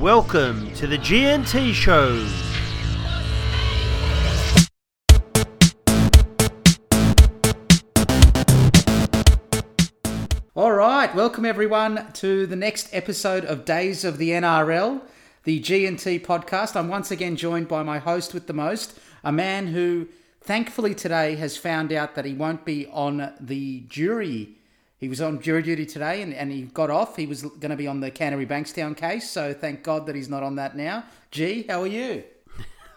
Welcome to the G&T Show. All right, welcome everyone to the next episode of Days of the NRL, the G&T podcast. I'm once again joined by my host with the most, a man who thankfully today has found out that he won't be on the jury. He was on jury duty today and, and he got off. He was going to be on the Canterbury Bankstown case, so thank God that he's not on that now. G, how are you?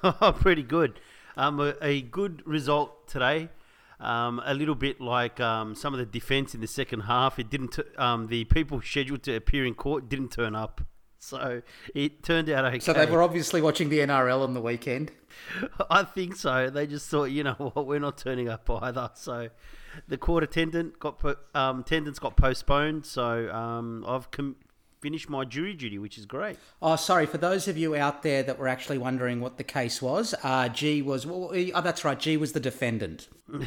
Oh, pretty good. Um, a, a good result today. Um, a little bit like um, some of the defence in the second half. It didn't. T- um, the people scheduled to appear in court didn't turn up, so it turned out okay. So they were obviously watching the NRL on the weekend. I think so. They just thought, you know what, we're not turning up either. So the court attendant got po- um, attendance got postponed. So um, I've com- finished my jury duty, which is great. Oh, sorry. For those of you out there that were actually wondering what the case was, uh, G was. Well, oh, that's right. G was the defendant,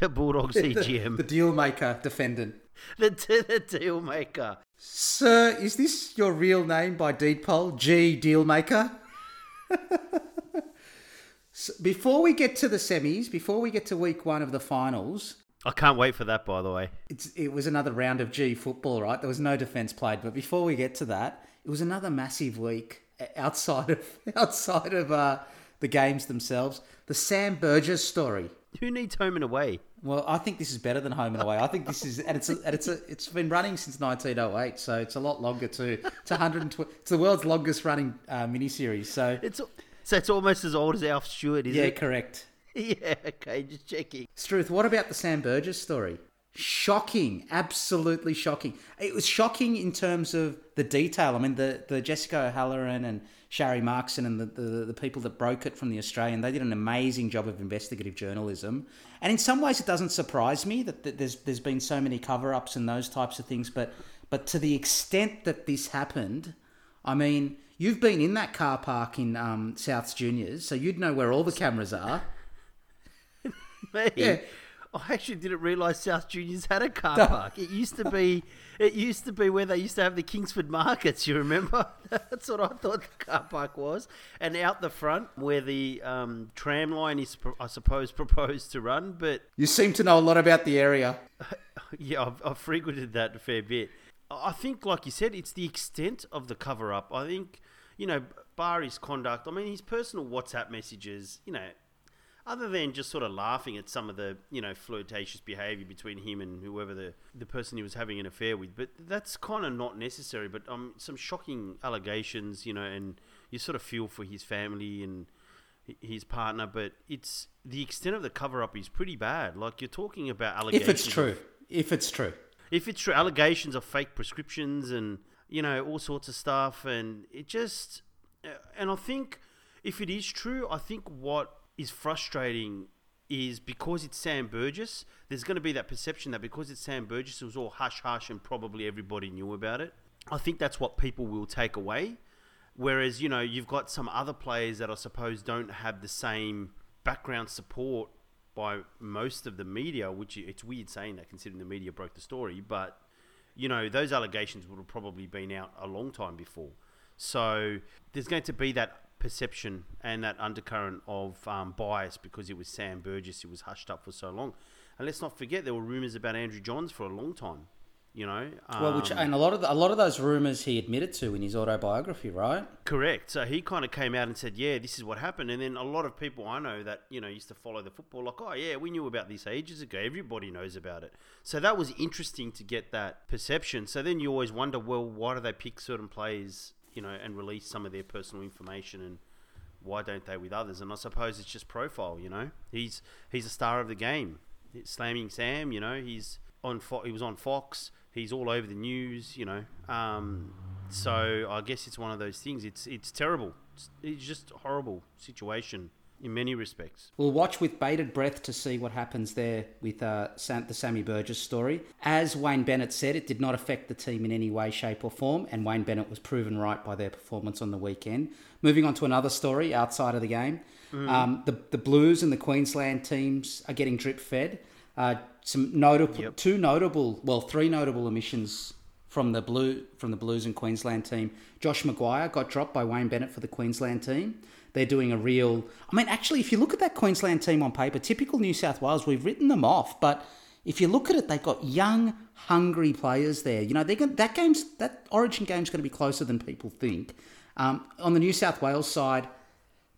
The Bulldogs EGM, the deal maker, defendant. the, the deal maker. Sir, is this your real name by deed poll? G Dealmaker? So before we get to the semis, before we get to week one of the finals, I can't wait for that, by the way. it's, it was another round of G football, right? There was no defence played. But before we get to that, it was another massive week outside of outside of uh, the games themselves. The Sam Burgess story. Who needs home and away? Well, I think this is better than Home and Away. I think this is, and it's a, and it's a, it's been running since 1908, so it's a lot longer too. It's 120. It's the world's longest running uh, miniseries. So It's so it's almost as old as Alf Stewart, is yeah, it? Yeah, correct. Yeah, okay, just checking. Struth, what about the Sam Burgess story? Shocking, absolutely shocking. It was shocking in terms of the detail. I mean, the, the Jessica O'Halloran and Shari Markson and the, the, the people that broke it from the Australian, they did an amazing job of investigative journalism. And in some ways, it doesn't surprise me that, that there's there's been so many cover ups and those types of things. But but to the extent that this happened, I mean, you've been in that car park in um, South's Juniors, so you'd know where all the cameras are. Me, Yeah. I actually didn't realise South Juniors had a car park. It used to be, it used to be where they used to have the Kingsford markets. You remember? That's what I thought the car park was. And out the front, where the um, tram line is, I suppose, proposed to run. But You seem to know a lot about the area. yeah, I've, I've frequented that a fair bit. I think, like you said, it's the extent of the cover up. I think, you know, bar his conduct. I mean, his personal WhatsApp messages, you know, other than just sort of laughing at some of the, you know, flirtatious behaviour between him and whoever the, the person he was having an affair with. But that's kind of not necessary. But um, some shocking allegations, you know, and you sort of feel for his family and his partner. But it's the extent of the cover up is pretty bad. Like you're talking about allegations. If it's true. If it's true. if it's true, allegations of fake prescriptions and you know all sorts of stuff, and it just, uh, and I think if it is true, I think what is frustrating is because it's Sam Burgess, there's going to be that perception that because it's Sam Burgess, it was all hush hush and probably everybody knew about it. I think that's what people will take away. Whereas, you know, you've got some other players that I suppose don't have the same background support by most of the media, which it's weird saying that considering the media broke the story, but you know, those allegations would have probably been out a long time before. So there's going to be that perception and that undercurrent of um, bias because it was Sam Burgess who was hushed up for so long. And let's not forget there were rumours about Andrew Johns for a long time. You know, Well, which Um, and a lot of the, a lot of those rumors he admitted to in his autobiography, right? Correct. So he kind of came out and said, "Yeah, this is what happened." And then a lot of people I know that you know used to follow the football, like, "Oh yeah, we knew about this ages ago. Everybody knows about it." So that was interesting to get that perception. So then you always wonder, well, why do they pick certain players, you know, and release some of their personal information, and why don't they with others? And I suppose it's just profile. You know, he's he's a star of the game. It's slamming Sam, you know, he's on. Fo- he was on Fox. He's all over the news. You know. Um, so I guess it's one of those things. It's it's terrible. It's, it's just a horrible situation in many respects. We'll watch with bated breath to see what happens there with uh, Sam, the Sammy Burgess story. As Wayne Bennett said, it did not affect the team in any way, shape, or form, and Wayne Bennett was proven right by their performance on the weekend. Moving on to another story outside of the game, um, the the Blues and the Queensland teams are getting drip fed. Uh, some notable, Yep. two notable, well, three notable omissions from the blue from the Blues and Queensland team. Josh McGuire got dropped by Wayne Bennett for the Queensland team. They're doing a real. I mean, actually, if you look at that Queensland team on paper, typical New South Wales, we've written them off, but if you look at it, they've got young, hungry players there. You know, they're going, that game's that Origin game's going to be closer than people think. Um, on the New South Wales side,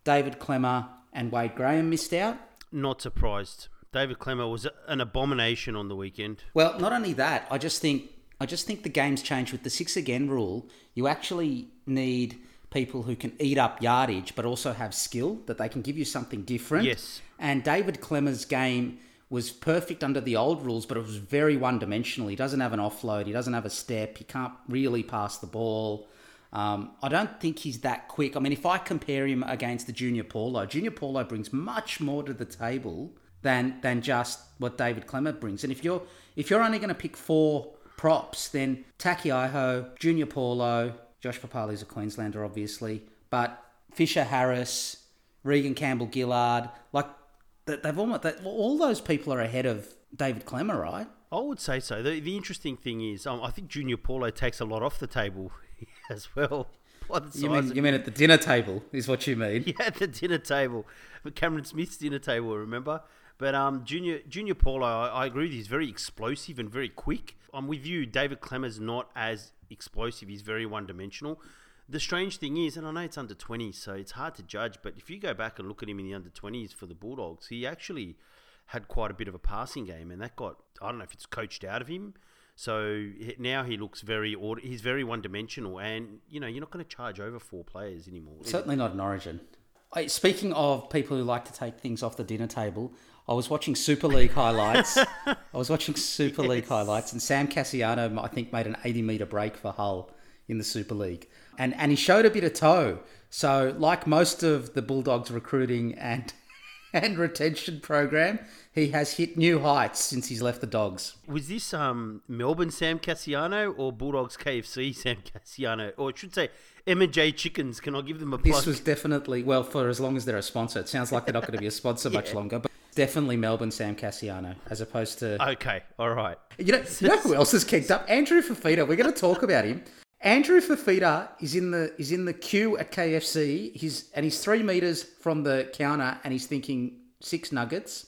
David Klemmer and Wade Graham missed out. Not surprised. David Klemmer was an abomination on the weekend. Well, not only that, I just think I just think the game's changed with the six again rule. You actually need people who can eat up yardage, but also have skill that they can give you something different. Yes. And David Klemmer's game was perfect under the old rules, but it was very one dimensional. He doesn't have an offload, he doesn't have a step, he can't really pass the ball. Um, I don't think he's that quick. I mean, if I compare him against the Junior Paulo, Junior Paulo brings much more to the table than than just what David Klemmer brings. And if you're if you're only going to pick four props, then Taukeiaho, Junior Paulo, Josh Papalii's a Queenslander, obviously, but Fisher Harris, Reagan Campbell Gillard, like they've almost they, all those people are ahead of David Klemmer, right? I would say so. The, the interesting thing is, um, I think Junior Paulo takes a lot off the table as well. You mean, you mean at the dinner table is what you mean? Yeah, at the dinner table. Cameron Smith's dinner table, remember? But um, Junior Junior Paulo, I, I agree with you. He's very explosive and very quick. I'm with you. David Klemmer's not as explosive. He's very one dimensional. The strange thing is, and I know it's under 20, so it's hard to judge, but if you go back and look at him in the under 20s for the Bulldogs, he actually had quite a bit of a passing game, and that got, I don't know if it's coached out of him. So now he looks very, he's very one dimensional, and you know, you're not going to charge over four players anymore. Certainly not an origin. Speaking of people who like to take things off the dinner table, I was watching Super League highlights. I was watching Super yes. League highlights, and Sam Kasiano, I think, made an 80 metre break for Hull in the Super League. And, and he showed a bit of toe. So, like most of the Bulldogs recruiting and, and retention program, he has hit new heights since he's left the Dogs. Was this um, Melbourne Sam Kasiano or Bulldogs KFC Sam Kasiano? Or I should say, M&J Chickens. Can I give them a plug? This was definitely, well, for as long as they're a sponsor. It sounds like they're not going to be a sponsor yeah. much longer. But definitely Melbourne Sam Kasiano, as opposed to. Okay, all right. You know, you know who else has kicked up? Andrew Fifita. We're going to talk about him. Andrew Fifita is in the is in the queue at KFC. He's and he's three meters from the counter, and he's thinking six nuggets.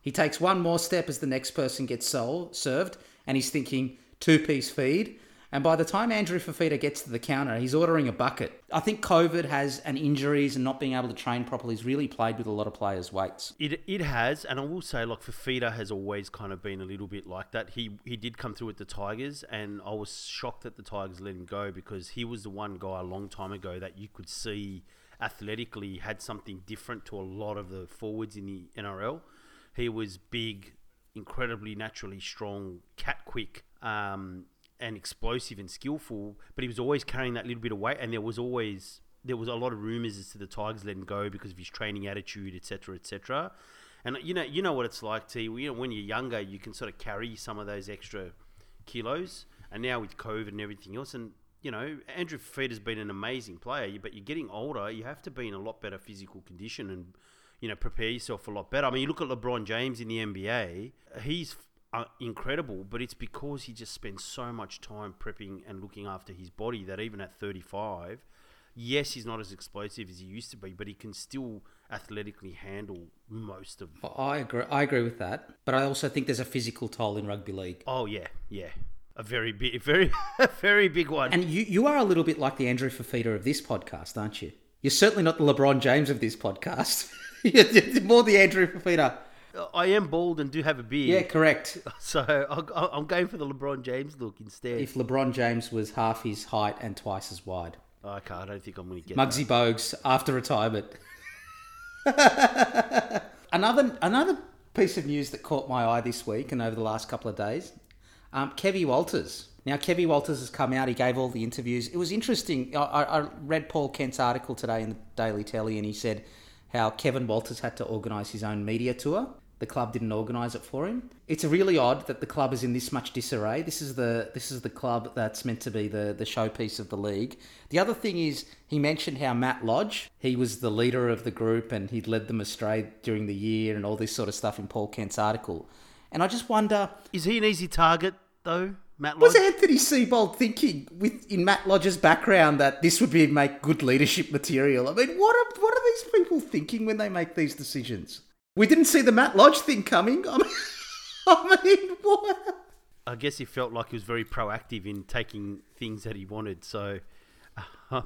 He takes one more step as the next person gets sold, served, and he's thinking two piece feed. And by the time Andrew Fifita gets to the counter, he's ordering a bucket. I think COVID has and injuries and not being able to train properly has really played with a lot of players' weights. It, it has, and I will say, like Fifita has always kind of been a little bit like that. He he did come through with the Tigers, and I was shocked that the Tigers let him go because he was the one guy a long time ago that you could see athletically had something different to a lot of the forwards in the NRL. He was big, incredibly naturally strong, cat quick. Um, and explosive and skillful, but he was always carrying that little bit of weight, and there was always there was a lot of rumors as to the Tigers letting go because of his training attitude, etc., etc. And you know, you know what it's like to you know when you're younger, you can sort of carry some of those extra kilos, and now with COVID and everything else, and you know, Andrew Fifita has been an amazing player, but you're getting older, you have to be in a lot better physical condition and you know prepare yourself a lot better. I mean, you look at LeBron James in the NBA; he's uh, incredible, but it's because he just spends so much time prepping and looking after his body that even at 35, yes, he's not as explosive as he used to be, but he can still athletically handle most of. I agree. I agree with that, but I also think there's a physical toll in rugby league. Oh yeah, yeah, a very big, very, very big one. And you, you are a little bit like the Andrew Fifita of this podcast, aren't you? You're certainly not the LeBron James of this podcast. You're more the Andrew Fifita I am bald and do have a beard. Yeah, correct. So I'm going for the LeBron James look instead. If LeBron James was half his height and twice as wide. Okay, I don't think I'm going to get Muggsy that. Bogues after retirement. another another piece of news that caught my eye this week and over the last couple of days, um, Kevy Walters. Now, Kevy Walters has come out. He gave all the interviews. It was interesting. I, I read Paul Kent's article today in the Daily Telly, and he said how Kevin Walters had to organise his own media tour the club didn't organise it for him. It's really odd that the club is in this much disarray. This is the this is the club that's meant to be the the showpiece of the league. The other thing is he mentioned how Matt Lodge, he was the leader of the group and he'd led them astray during the year and all this sort of stuff in Paul Kent's article. And I just wonder, is he an easy target though? Matt Lodge? Was. Anthony Seibold thinking with in Matt Lodge's background that this would be make good leadership material? I mean, what are what are these people thinking when they make these decisions? We didn't see the Matt Lodge thing coming. I mean, I mean what? I guess he felt like he was very proactive in taking things that he wanted. So uh,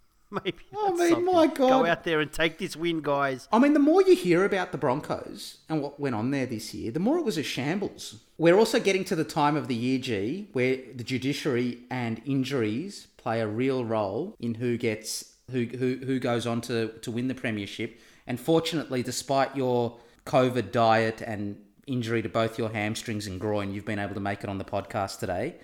maybe. I mean, something. my God. Go out there and take this win, guys. I mean, the more you hear about the Broncos and what went on there this year, the more it was a shambles. We're also getting to the time of the year, G, where the judiciary and injuries play a real role in who gets who who, who goes on to, to win the premiership. And fortunately, despite your COVID diet and injury to both your hamstrings and groin, you've been able to make it on the podcast today.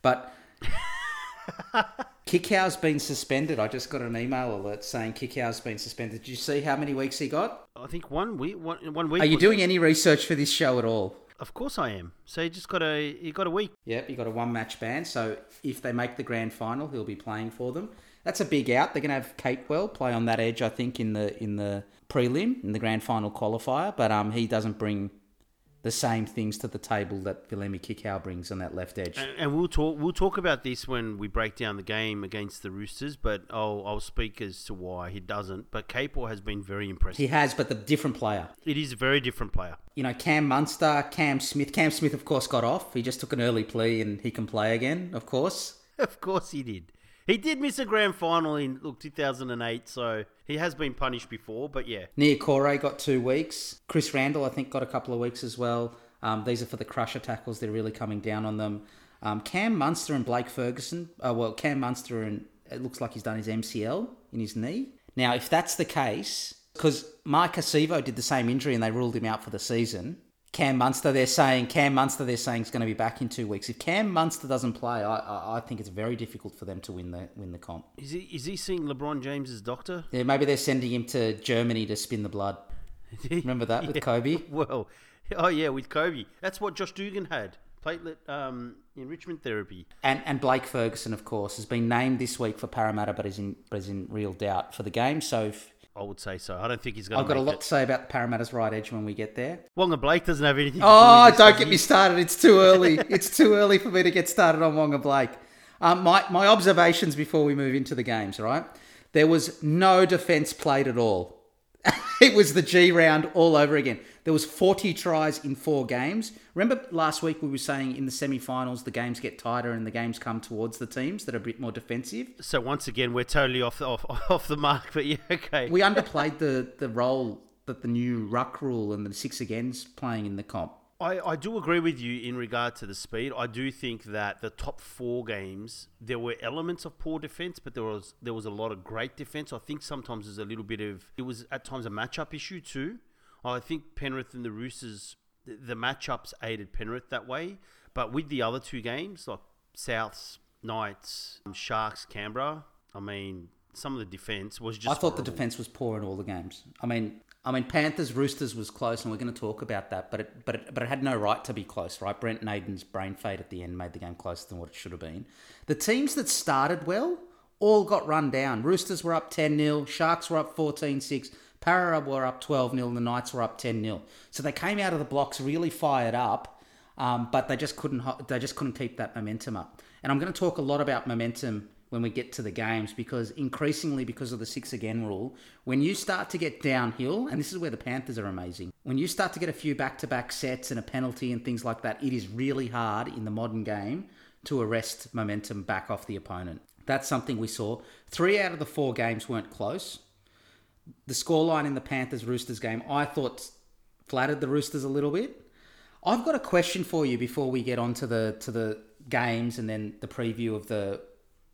But Kikau's been suspended. I just got an email alert saying Kikau's been suspended. Did you see how many weeks he got? I think one week. One, one week. Are you doing any research for this show at all? Of course I am. So you just got a you got a week. Yep, you got a one match ban. So if they make the grand final, he'll be playing for them. That's a big out. They're going to have Capewell play on that edge, I think, in the in the prelim in the grand final qualifier. But um, he doesn't bring the same things to the table that Viliame Kikau brings on that left edge. And, and we'll talk we'll talk about this when we break down the game against the Roosters. But I'll I'll speak as to why he doesn't. But Capewell has been very impressive. He has, but the different player. It is a very different player. You know, Cam Munster, Cam Smith. Cam Smith, of course, got off. He just took an early plea and he can play again, of course. Of course he did. He did miss a grand final in look 2008, so he has been punished before. But yeah, Nia Corey got two weeks. Chris Randall, I think, got a couple of weeks as well. Um, these are for the crusher tackles. They're really coming down on them. Um, Cam Munster and Blake Ferguson. Uh, well, Cam Munster and it looks like he's done his MCL in his knee. Now, if that's the case, because Mike Acevo did the same injury and they ruled him out for the season. Cam Munster, they're saying Cam Munster, they're saying is going to be back in two weeks. If Cam Munster doesn't play, I, I, I think it's very difficult for them to win the win the comp. is he is he seeing LeBron James's doctor? Yeah, maybe they're sending him to Germany to spin the blood. Remember that with Kobe? Well, oh yeah, with Kobe. That's what Josh Dugan had. Platelet um, enrichment therapy. And and Blake Ferguson, of course, has been named this week for Parramatta, but is in but is in real doubt for the game. So if, I would say so. I don't think he's going to I've got a lot it. to say about Parramatta's right edge when we get there. Waqa Blake doesn't have anything. Oh, with don't get me started. It's too early. it's too early for me to get started on Waqa Blake. Um, my my observations before we move into the games. Right, there was no defence played at all. It was the G round all over again. There was 40 tries in four games. Remember last week we were saying in the semi-finals the games get tighter and the games come towards the teams that are a bit more defensive. So once again, we're totally off off off the mark. But yeah, okay. We underplayed the the role that the new ruck rule and the six again's playing in the comp. I, I do agree with you in regard to the speed. I do think that the top four games there were elements of poor defense, but there was there was a lot of great defense. I think sometimes there's a little bit of it was at times a matchup issue too. I think Penrith and the Roosters the, the matchups aided Penrith that way, but with the other two games like Souths, Knights, um, Sharks, Canberra, I mean some of the defense was just. I thought the defense was poor in all the games. I mean, I mean Panthers Roosters was close, and we're going to talk about that. But it, but it, but it had no right to be close, right? Brent Naden's brain fade at the end made the game closer than what it should have been. The teams that started well all got run down. Roosters were up 10 0, Sharks were up 14 6, Para were up 12 0, and the Knights were up 10 0. So they came out of the blocks really fired up, um, but they just couldn't they just couldn't keep that momentum up. And I'm going to talk a lot about momentum when we get to the games because increasingly because of the six again rule when you start to get downhill and this is where the panthers are amazing when you start to get a few back-to-back sets and a penalty and things like that it is really hard in the modern game to arrest momentum back off the opponent. That's something we saw. Three out of the four games weren't close. The scoreline in the panthers roosters game i thought flattered the roosters a little bit. I've got a question for you before we get on to the to the games and then the preview of the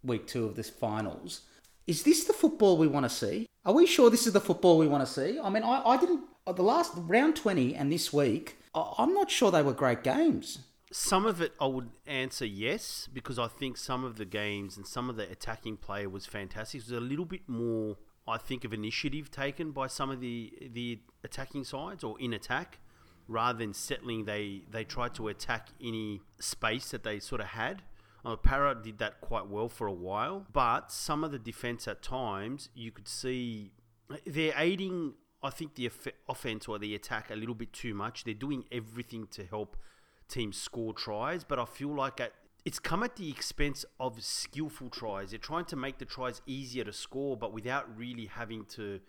week two of this finals. Is this the football we want to see? Are we sure this is the football we want to see? I mean, I, I didn't. uh, The last round 20 and this week, I, I'm not sure they were great games. Some of it I would answer yes because I think some of the games and some of the attacking play was fantastic. It was a little bit more, I think, of initiative taken by some of the the attacking sides or in attack rather than settling. They they tried to attack any space that they sort of had. Uh, did that quite well for a while, but some of the defense at times you could see they're aiding. I think the off- offense or the attack a little bit too much. They're doing everything to help teams score tries, but I feel like at it's come at the expense of skillful tries. They're trying to make the tries easier to score, but without really having to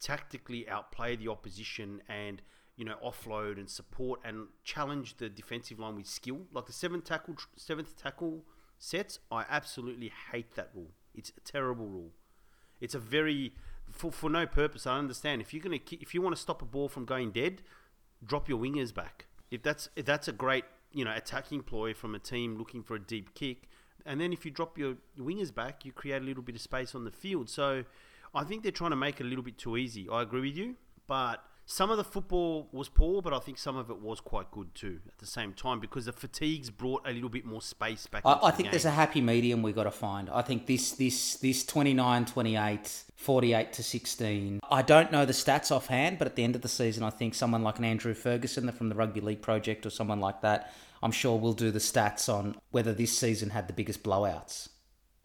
tactically outplay the opposition and you know offload and support and challenge the defensive line with skill. Like the seventh tackle, seventh tackle sets, I absolutely hate that rule. It's a terrible rule. It's a very for, for no purpose. I understand if you're gonna if you want to stop a ball from going dead, drop your wingers back. If that's if that's a great you know attacking ploy from a team looking for a deep kick, and then if you drop your wingers back, you create a little bit of space on the field. So I think they're trying to make it a little bit too easy. I agree with you, but some of the football was poor, but I think some of it was quite good too at the same time because the fatigues brought a little bit more space back. I, I the think game. there's a happy medium we've got to find. I think this this this 29 28 48 to 16. I don't know the stats offhand, but at the end of the season I think someone like an Andrew Ferguson from the Rugby League project or someone like that, I'm sure will do the stats on whether this season had the biggest blowouts.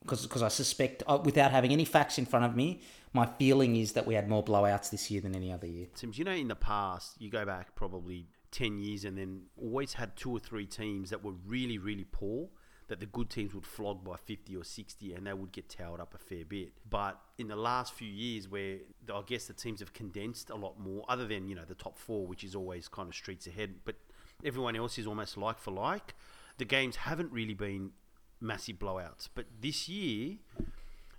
Because I suspect uh, without having any facts in front of me, my feeling is that we had more blowouts this year than any other year. Sims, you know, in the past, you go back probably 10 years and then always had two or three teams that were really, really poor that the good teams would flog by 50 or 60 and they would get towered up a fair bit. But in the last few years, where I guess the teams have condensed a lot more, other than, you know, the top four, which is always kind of streets ahead, but everyone else is almost like for like, the games haven't really been massive blowouts. But this year,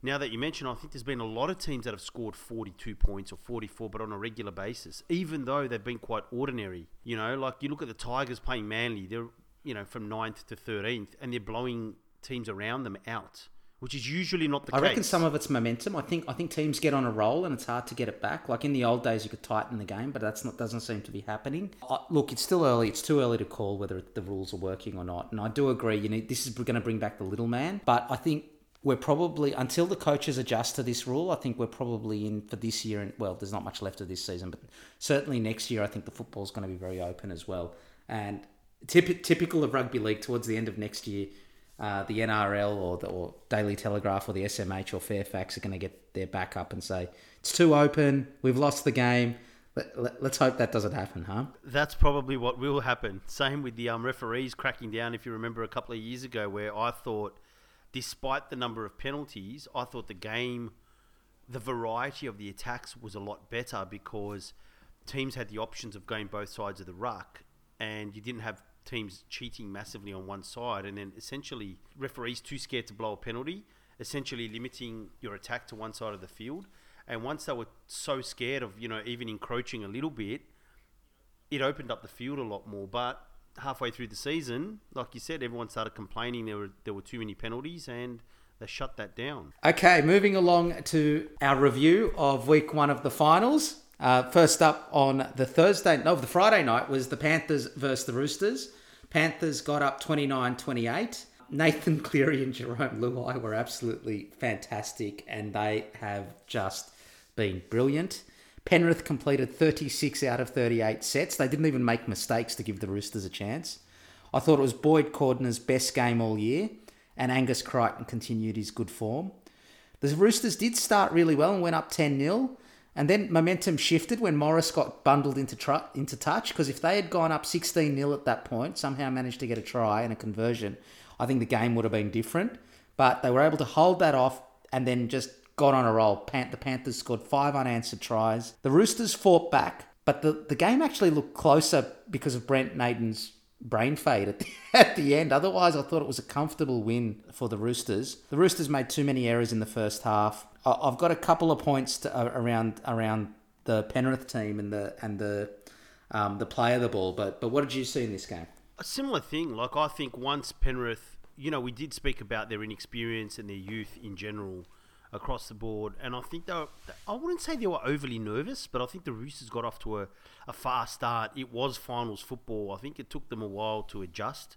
now that you mention, I think there's been a lot of teams that have scored 42 points or 44, but on a regular basis, even though they've been quite ordinary. You know, like you look at the Tigers playing Manly, they're, you know, from 9th to 13th, and they're blowing teams around them out, which is usually not the I case. I reckon some of it's momentum. I think I think teams get on a roll and it's hard to get it back. Like in the old days, you could tighten the game, but that's not doesn't seem to be happening. Uh, look, it's still early. It's too early to call whether the rules are working or not. And I do agree. You know, this is going to bring back the little man, but I think we're probably until the coaches adjust to this rule. I think we're probably in for this year. And well, there's not much left of this season, but certainly next year, I think the football's going to be very open as well. And typ- typical of rugby league, towards the end of next year, uh, the NRL or the or Daily Telegraph or the SMH or Fairfax are going to get their back up and say it's too open. We've lost the game. Let, let, let's hope that doesn't happen, huh? That's probably what will happen. Same with the um, referees cracking down. If you remember a couple of years ago, where I thought, despite the number of penalties, I thought the game, the variety of the attacks was a lot better because teams had the options of going both sides of the ruck, and you didn't have teams cheating massively on one side, and then essentially referees too scared to blow a penalty, essentially limiting your attack to one side of the field. And once they were so scared of you know even encroaching a little bit, it opened up the field a lot more. But halfway through the season, like you said, everyone started complaining there were there were too many penalties, and they shut that down. Okay, moving along to our review of week one of the finals. Uh, first up on the Thursday, no, the Friday night was the Panthers versus the Roosters. Panthers got up 29 28. Nathan Cleary and Jerome Luai were absolutely fantastic, and they have just been brilliant. Penrith completed 36 out of 38 sets. They didn't even make mistakes to give the Roosters a chance. I thought it was Boyd Cordner's best game all year, and Angus Crichton continued his good form. The Roosters did start really well and went up 10 0. And then momentum shifted when Morris got bundled into tr- into touch. Because if they had gone up 16 0 at that point, somehow managed to get a try and a conversion, I think the game would have been different. But they were able to hold that off and then just got on a roll. Pan- the Panthers scored five unanswered tries. The Roosters fought back, but the, the game actually looked closer because of Brent Naden's brain fade at the, at the end. Otherwise, I thought it was a comfortable win for the Roosters. The Roosters made too many errors in the first half. I've got a couple of points to, uh, around around the Penrith team and the and the um, the play of the ball. But but what did you see in this game? A similar thing, like I think once Penrith, you know, we did speak about their inexperience and their youth in general across the board, and I think they were, I wouldn't say they were overly nervous, but I think the Roosters got off to a, a fast start. It was finals football. I think it took them a while to adjust.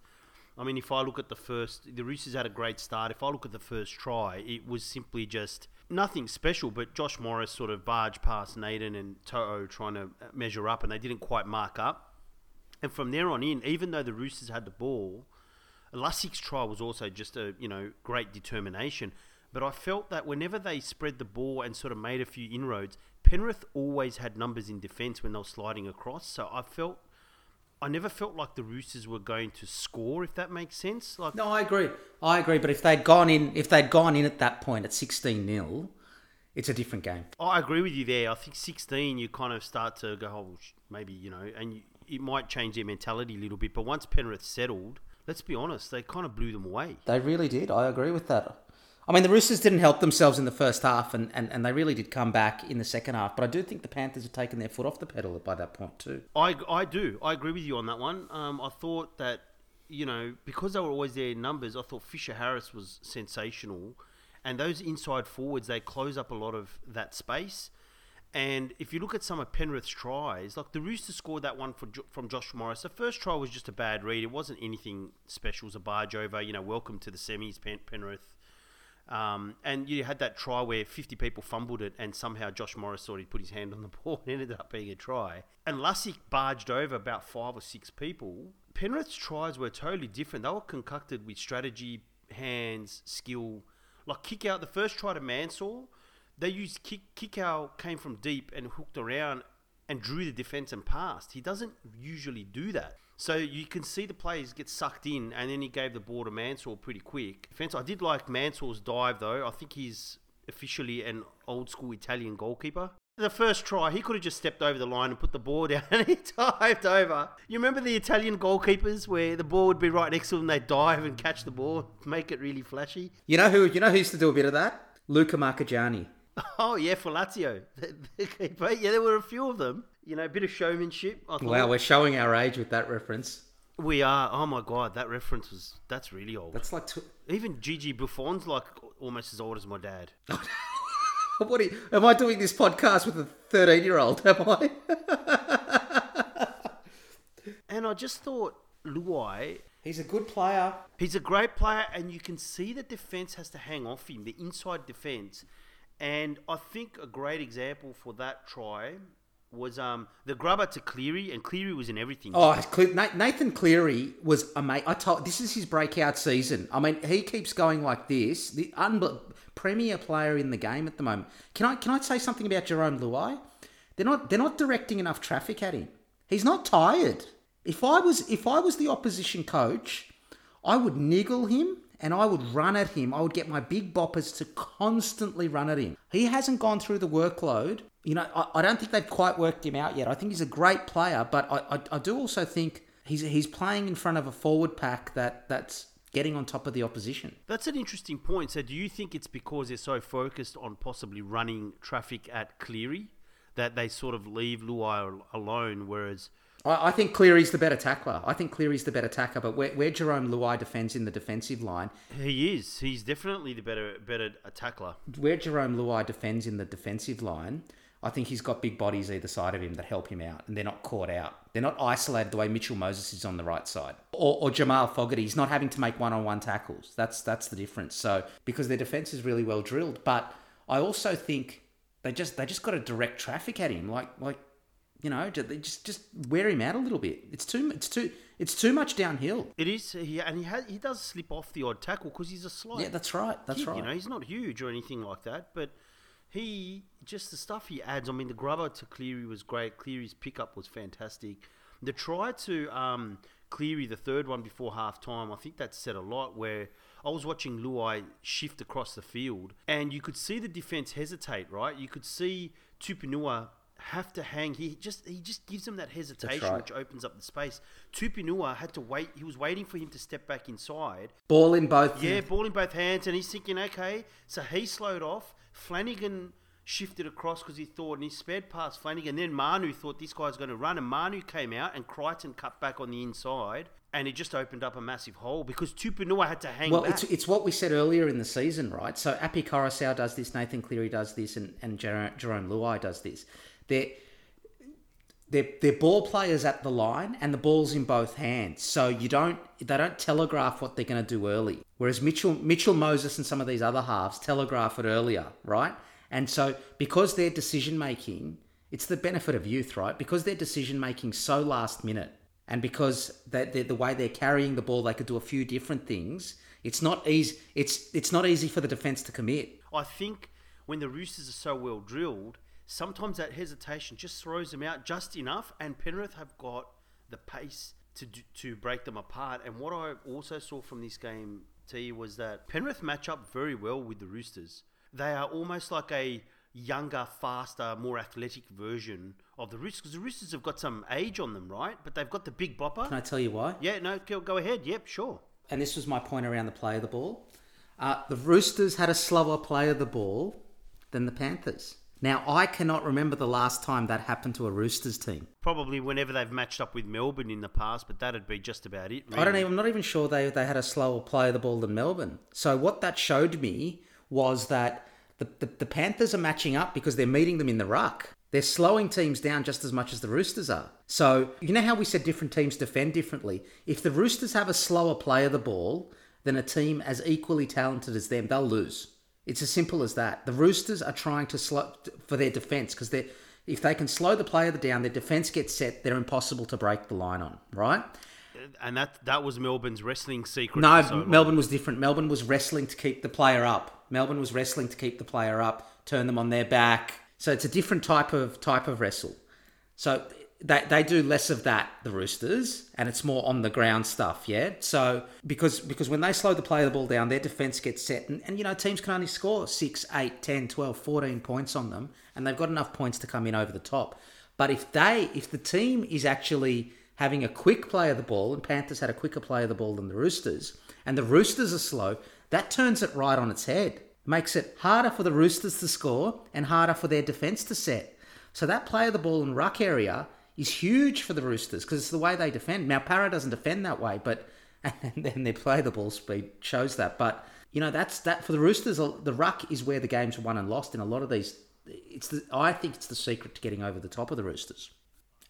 I mean, if I look at the first, the Roosters had a great start. If I look at the first try, it was simply just nothing special, but Josh Morris sort of barged past Naden and Toto trying to uh, measure up, and they didn't quite mark up. And from there on in, even though the Roosters had the ball, Lussick's try was also just a you know great determination. But I felt that whenever they spread the ball and sort of made a few inroads, Penrith always had numbers in defence when they were sliding across. So I felt I never felt like the Roosters were going to score, if that makes sense. Like, No, I agree. I agree. But if they'd gone in, if they'd gone in at that point at sixteen 0 it's a different game. I agree with you there. I think 16, you kind of start to go, oh, maybe, you know, and you, it might change their mentality a little bit. But once Penrith settled, let's be honest, they kind of blew them away. They really did. I agree with that. I mean, the Roosters didn't help themselves in the first half, and, and, and they really did come back in the second half. But I do think the Panthers had taken their foot off the pedal by that point too. I, I do. I agree with you on that one. Um, I thought that, you know, because they were always there in numbers, I thought Fisher Harris was sensational. And those inside forwards, they close up a lot of that space. And if you look at some of Penrith's tries, like the Roosters scored that one for, from Josh Morris. The first try was just a bad read. It wasn't anything special. It was a barge over. You know, welcome to the semis, Pen- Penrith. Um, and you had that try where 50 people fumbled it, and somehow Josh Morris thought he'd put his hand on the ball and ended up being a try. And Lussick barged over about five or six people. Penrith's tries were totally different. They were concocted with strategy, hands, skill. Like kick out, the first try to Mansour, they used kick, kick out, came from deep and hooked around and drew the defense and passed. He doesn't usually do that. So you can see the players get sucked in, and then he gave the ball to Mansour pretty quick. I did like Mansour's dive though. I think he's officially an old school Italian goalkeeper. The first try, he could have just stepped over the line and put the ball down, and he dived over. You remember the Italian goalkeepers where the ball would be right next to them, they dive and catch the ball, make it really flashy. You know who? You know who used to do a bit of that? Luca Marchegiani. Oh yeah, for Lazio. Yeah, there were a few of them. You know, a bit of showmanship. Wow, we're showing our age with that reference. We are. Oh my god, that reference was that's really old. That's like. Tw- Even Gigi Buffon's like almost as old as my dad. what you, am I doing this podcast with a thirteen-year-old? Am I? And I just thought Luai, He's a good player. he's a great player, and you can see the defense has to hang off him, the inside defense. And I think a great example for that try was um the grubber to Cleary, and Cleary was in everything. Oh, Nathan Cleary was amazing. I told this is his breakout season. I mean, he keeps going like this. The unbe- premier player in the game at the moment. Can I can I say something about Jerome Luai? They're not they're not directing enough traffic at him. He's not tired. If I was if I was the opposition coach, I would niggle him and I would run at him. I would get my big boppers to constantly run at him. He hasn't gone through the workload. You know, I, I don't think they've quite worked him out yet. I think he's a great player, but I, I, I do also think he's he's playing in front of a forward pack that that's getting on top of the opposition. That's an interesting point. So, do you think it's because they're so focused on possibly running traffic at Cleary that they sort of leave Luai alone, whereas I, I think Cleary's the better tackler. I think Cleary's the better tackler, but where, where Jerome Luai defends in the defensive line, he is, he's definitely the better better tackler. where Jerome Luai defends in the defensive line, I think he's got big bodies either side of him that help him out, and they're not caught out. They're not isolated the way Mitchell Moses is on the right side, or, or Jamal Fogarty. He's not having to make one-on-one tackles. That's that's the difference. So because their defense is really well drilled, but I also think they just they just got to direct traffic at him, like like you know, just just wear him out a little bit. It's too it's too it's too much downhill. It is, he, and he has, he does slip off the odd tackle because he's a slight. Yeah, that's right. That's kid, right. You know, he's not huge or anything like that, but he just the stuff he adds. I mean, the grubber to Cleary was great. Cleary's pickup was fantastic. The try to um, Cleary, the third one before half time, I think that said a lot. Where I was watching Luai shift across the field, and you could see the defense hesitate. Right, you could see Tupouniua have to hang. He just he just gives them that hesitation, right. which opens up the space. Tupouniua had to wait. He was waiting for him to step back inside, Ball in both. yeah, ball in both hands, and he's thinking, okay, so he slowed off. Flanagan shifted across because he thought, and he sped past Flanagan. Then Manu thought this guy's going to run, and Manu came out, and Crichton cut back on the inside, and it just opened up a massive hole because Tupouniua had to hang Well, back. it's, it's what we said earlier in the season, right? So Api Koroisau does this, Nathan Cleary does this, and, and Jer- Jerome Luai does this. They're, they're, they're ball players at the line, and the ball's in both hands. So you don't they don't telegraph what they're going to do early. Whereas Mitchell Mitchell Moses and some of these other halves telegraph it earlier, right? And so because their decision making, it's the benefit of youth, right? Because their decision making so last minute, and because that the way they're carrying the ball, they could do a few different things. It's not easy. It's it's not easy for the defense to commit. I think when the Roosters are so well drilled, sometimes that hesitation just throws them out just enough, and Penrith have got the pace to do, to break them apart. And what I also saw from this game, T, was that Penrith match up very well with the Roosters. They are almost like a younger, faster, more athletic version of the Roosters. Because the Roosters have got some age on them, right? But they've got the big bopper. Can I tell you why? Yeah, no, go, go ahead. Yep, sure. And this was my point around the play of the ball. Uh, the Roosters had a slower play of the ball than the Panthers. Now, I cannot remember the last time that happened to a Roosters team. Probably whenever they've matched up with Melbourne in the past, but that'd be just about it. I don't even, I'm not even sure they, they had a slower play of the ball than Melbourne. So what that showed me was that the, the, the Panthers are matching up because they're meeting them in the ruck. They're slowing teams down just as much as the Roosters are. So you know how we said different teams defend differently? If the Roosters have a slower play of the ball than a team as equally talented as them, they'll lose. It's as simple as that. The Roosters are trying to slow for their defense because they if they can slow the player down, their defense gets set. They're impossible to break the line on, right? And that that was Melbourne's wrestling secret. No, so long. Melbourne was different. Melbourne was wrestling to keep the player up. Melbourne was wrestling to keep the player up, turn them on their back. So it's a different type of type of wrestle. So they, they do less of that, the Roosters, and it's more on the ground stuff, yeah? So because because when they slow the play of the ball down, their defense gets set and, and you know, teams can only score 6, 8, 10, 12, 14 points on them, and they've got enough points to come in over the top. But if they if the team is actually having a quick play of the ball, and Panthers had a quicker play of the ball than the Roosters, and the Roosters are slow, that turns it right on its head. Makes it harder for the Roosters to score and harder for their defense to set. So that play of the ball in ruck area is huge for the Roosters because it's the way they defend. Now Para doesn't defend that way, but and then their play the ball speed shows that. But you know that's that for the Roosters. Uh, the ruck is where the games are won and lost in a lot of these. It's the I think it's the secret to getting over the top of the Roosters,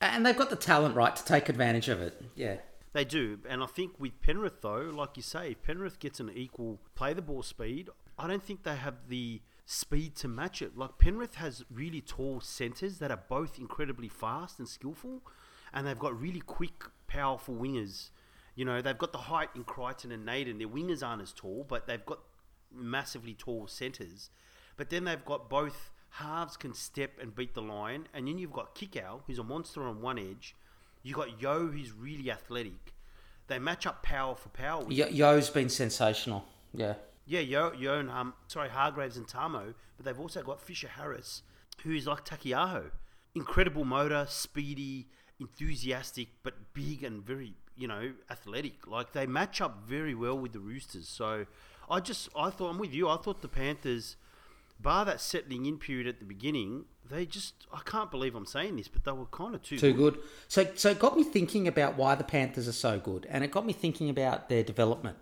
and they've got the talent right to take advantage of it. Yeah. They do, and I think with Penrith though, like you say, if Penrith gets an equal play the ball speed, I don't think they have the speed to match it. Like Penrith has really tall centres that are both incredibly fast and skillful, and they've got really quick, powerful wingers. You know, they've got the height in Crichton and Naden. Their wingers aren't as tall, but they've got massively tall centres. But then they've got both halves can step and beat the line, and then you've got Kikau, who's a monster on one edge. You've got Yeo, who's really athletic. They match up power for power. Yeo- Yeo's been sensational. Yeah. Yeah, Yeo, Yeo and um, sorry, Hargraves and Tamou, but they've also got Fisher Harris, who is like Taukeiaho, incredible motor, speedy, enthusiastic, but big and very, you know, athletic. Like they match up very well with the Roosters. So I just, I thought, I'm with you. I thought the Panthers, bar that settling in period at the beginning, they just, I can't believe I'm saying this, but they were kind of too, Too good. So, so it got me thinking about why the Panthers are so good, and it got me thinking about their development,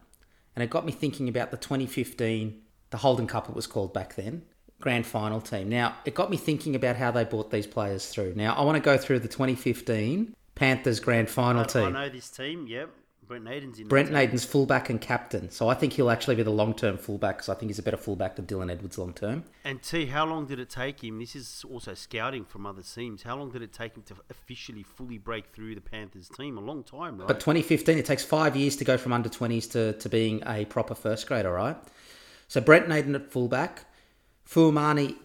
and it got me thinking about the 2015, the Holden Cup it was called back then, grand final team. Now, it got me thinking about how they brought these players through. Now, I want to go through the 2015 Panthers grand final I, I know this team. Yep, Brent Naden's in. Brent. Naden's fullback and captain, so I think he'll actually be the long-term fullback because I think he's a better fullback than Dylan Edwards long-term. And T, how long did it take him? This is also scouting from other teams. How long did it take him to officially fully break through the Panthers team? A long time, right? But 2015, it takes five years to go from under 20s to, to being a proper first grader, right? So Brent Naden at fullback, Fuamani,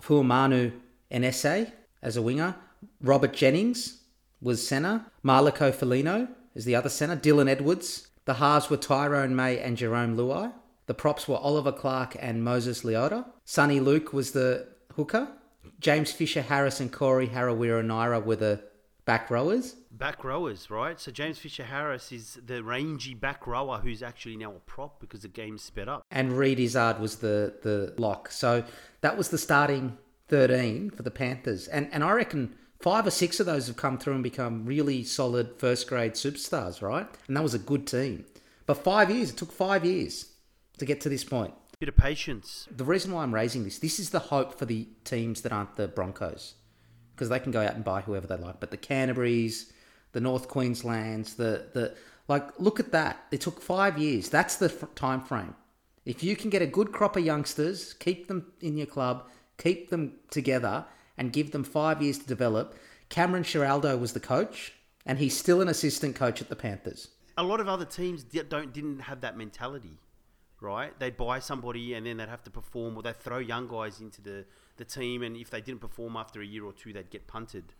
Fuamanu NSA as a winger, Robert Jennings was centre, Marlico Felino is the other centre, Dylan Edwards. The halves were Tyrone May and Jerome Luai. The props were Oliver Clark and Moses Leota. Sonny Luke was the hooker. James Fisher Harris and Corey Harawira Naera were the back rowers. back rowers, right? So James Fisher Harris is the rangy back rower who's actually now a prop because the game's sped up. and Reed Izzard was the the lock. So that was the starting thirteen for the Panthers, and and I reckon five or six of those have come through and become really solid first grade superstars, right? And that was a good team. But five years, it took five years to get to this point. Bit of patience. The reason why I'm raising this, this is the hope for the teams that aren't the Broncos, because they can go out and buy whoever they like. But the Canterbury's, the North Queensland's, the the like, look at that. It took five years. That's the f- time frame. If you can get a good crop of youngsters, keep them in your club, keep them together, and give them five years to develop. Cameron Ciraldo was the coach, and he's still an assistant coach at the Panthers. A lot of other teams don't didn't have that mentality, right? They'd buy somebody and then they'd have to perform, or they'd throw young guys into the, the team, and if they didn't perform after a year or two, they'd get punted.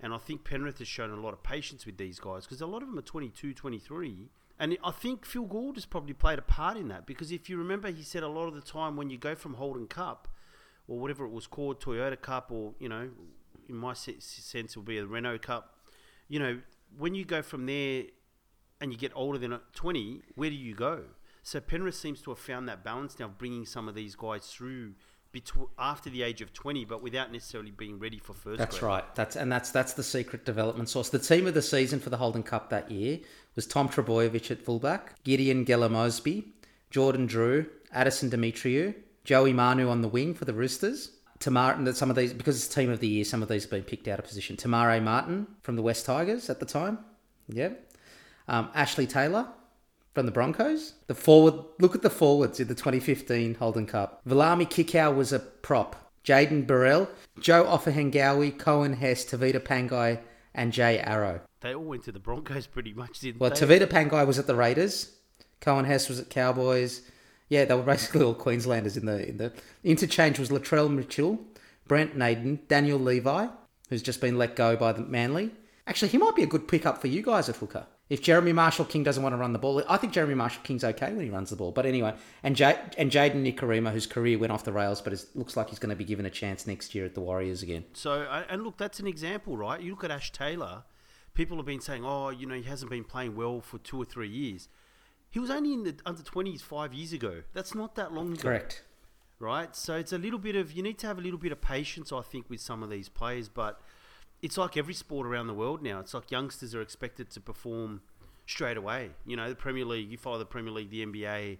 And I think Penrith has shown a lot of patience with these guys because a lot of them are 22, 23. And I think Phil Gould has probably played a part in that because if you remember, he said a lot of the time when you go from Holden Cup or whatever it was called, Toyota Cup, or, you know, in my sense, it will be a Renault Cup, you know, when you go from there and you get older than 20, where do you go? So Penrith seems to have found that balance now of bringing some of these guys through after the age of 20 but without necessarily being ready for first That's grade. right. That's and that's that's the secret development source. The team of the season for the Holden Cup that year was Tom Trbojevic at fullback, Gideon Gela-Mosby, Jordan Drew, Addison Demetriou, Joey Manu on the wing for the Roosters. Tamar, that some of these because it's team of the year, some of these have been picked out of position. Te Maire Martin from the West Tigers at the time, yeah. Um, Ashley Taylor from the Broncos. The forward, look at the forwards in the 2015 Holden Cup. Viliame Kikau was a prop. Jaden Burrell, Joe Ofahengaue, Coen Hess, Tevita Pangai, and Jai Arrow. They all went to the Broncos pretty much, didn't Well, they? Well, Tevita Pangai was at the Raiders. Coen Hess was at Cowboys. Yeah, they were basically all Queenslanders in the in the interchange was Latrell Mitchell, Brent Naden, Daniel Levi, who's just been let go by the Manly. Actually, he might be a good pickup for you guys at hooker. If Jeremy Marshall King doesn't want to run the ball, I think Jeremy Marshall King's okay when he runs the ball. But anyway, and J- and Jayden Nikorima, whose career went off the rails, but it looks like he's going to be given a chance next year at the Warriors again. So, and look, that's an example, right? You look at Ash Taylor. People have been saying, "Oh, you know, he hasn't been playing well for two or three years." He was only in the under twenties five years ago. That's not that long ago, Correct. right? So it's a little bit of you need to have a little bit of patience, I think, with some of these players. But it's like every sport around the world now. It's like youngsters are expected to perform straight away. You know, the Premier League. You follow the Premier League, the NBA.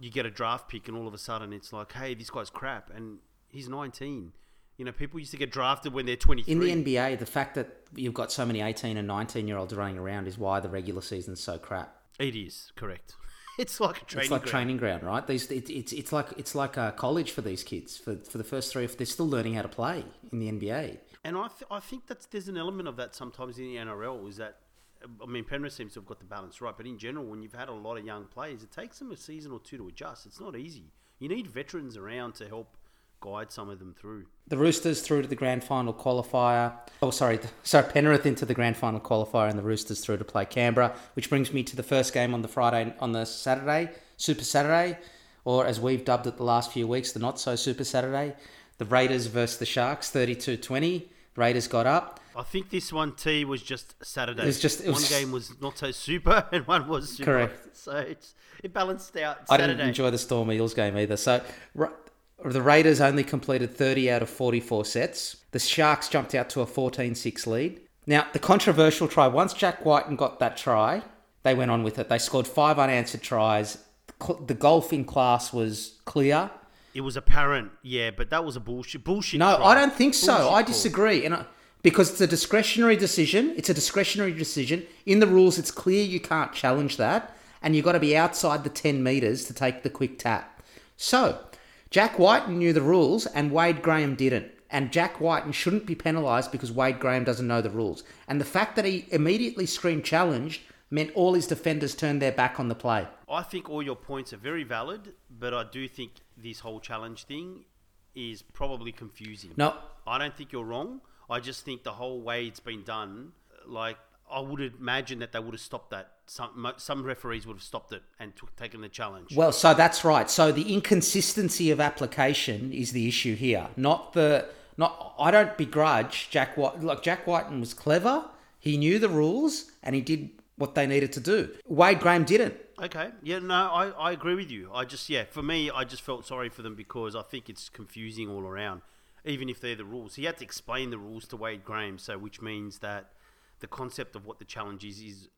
You get a draft pick, and all of a sudden, it's like, "Hey, this guy's crap," and he's nineteen. You know, people used to get drafted when they're twenty three. In the NBA, the fact that you've got so many 18 and 19 year olds running around is why the regular season's so crap. It is correct. It's like a training. it's like ground. training ground, right? These it, it's it's like it's like a college for these kids for for the first three. They're still learning how to play in the NBA. And I, th- I think that there's an element of that sometimes in the NRL is that I mean Penrith seems to have got the balance right, but in general, when you've had a lot of young players, it takes them a season or two to adjust. It's not easy. You need veterans around to help guide some of them through. The Roosters through to the grand final qualifier. Oh, sorry, sorry, Penrith into the grand final qualifier, and the Roosters through to play Canberra, which brings me to the first game on the Friday on the Saturday, Super Saturday, or as we've dubbed it the last few weeks, the not so Super Saturday. The Raiders versus the Sharks, 32-20. Raiders got up. I think this one T was just Saturday. It was just- it one game was not so super and one was super. Correct. So it's, it balanced out. I didn't enjoy the Storm Eagles game either. So the Raiders only completed 30 out of 44 sets. The Sharks jumped out to a 14-6 lead. Now, the controversial try, once Jack Wighton got that try, they went on with it. They scored five unanswered tries. The golfing class was clear. It was apparent, yeah, but that was a bullshit. Bullshit. No, try. I don't think so. Bullshit I disagree. And I, because it's a discretionary decision, it's a discretionary decision. In the rules, it's clear you can't challenge that, and you've got to be outside the 10 metres to take the quick tap. So, Jack Wighton knew the rules, and Wade Graham didn't. And Jack Wighton shouldn't be penalised because Wade Graham doesn't know the rules. And the fact that he immediately screamed challenge meant all his defenders turned their back on the play. I think all your points are very valid, but I do think this whole challenge thing is probably confusing. No, I don't think you're wrong. I just think the whole way it's been done, like I would imagine that they would have stopped that. Some some referees would have stopped it and took, taken the challenge. Well, so that's right. So the inconsistency of application is the issue here, not the not. I don't begrudge Jack White. Look, Jack Wighton was clever. He knew the rules and he did what they needed to do. Wade Graham didn't. Okay. Yeah, no, I, I agree with you. I just, yeah, for me, I just felt sorry for them because I think it's confusing all around, even if they're the rules. He had to explain the rules to Wade Graham, so which means that the concept of what the challenge is is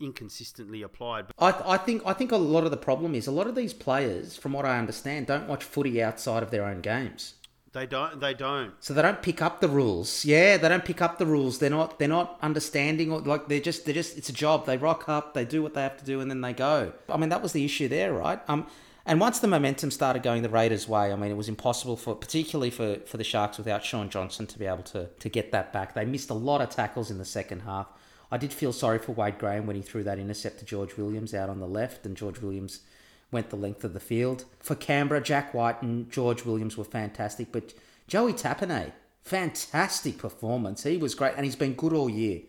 inconsistently applied. But I, I think I think a lot of the problem is a lot of these players, from what I understand, don't watch footy outside of their own games. they don't. They don't. So they don't pick up the rules. Yeah, they don't pick up the rules. They're not they're not understanding or like they're just they're just it's a job. They rock up, they do what they have to do and then they go. I mean that was the issue there, right? Um and once the momentum started going the Raiders' way, I mean it was impossible for particularly for, for the Sharks without Shaun Johnson to be able to to get that back. They missed a lot of tackles in the second half. I did feel sorry for Wade Graham when he threw that intercept to George Williams out on the left and George Williams went the length of the field. For Canberra, Jack Wighton and George Williams were fantastic, but Joey Tapine Fantastic performance. He was great, and he's been good all year.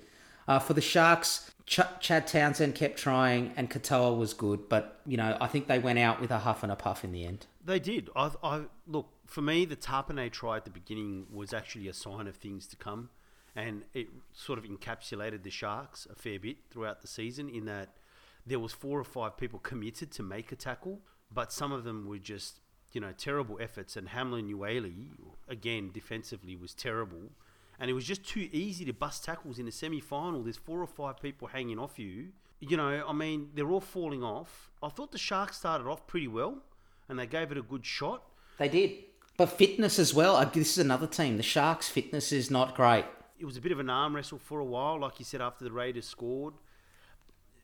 Uh, for the Sharks, Ch- Chad Townsend kept trying, and Katoa was good, but you know I think they went out with a huff and a puff in the end. They did. I, I look for me. The Tapine try at the beginning was actually a sign of things to come, and it sort of encapsulated the Sharks a fair bit throughout the season. In that there was four or five people committed to make a tackle, but some of them were just you know terrible efforts. And Hamlin Uele again defensively was terrible, and it was just too easy to bust tackles in the semi final. There's four or five people hanging off you. You know, I mean, they're all falling off. I thought the Sharks started off pretty well and they gave it a good shot. They did. But fitness as well. This is another team. The Sharks' fitness is not great. It was a bit of an arm wrestle for a while, like you said, after the Raiders scored.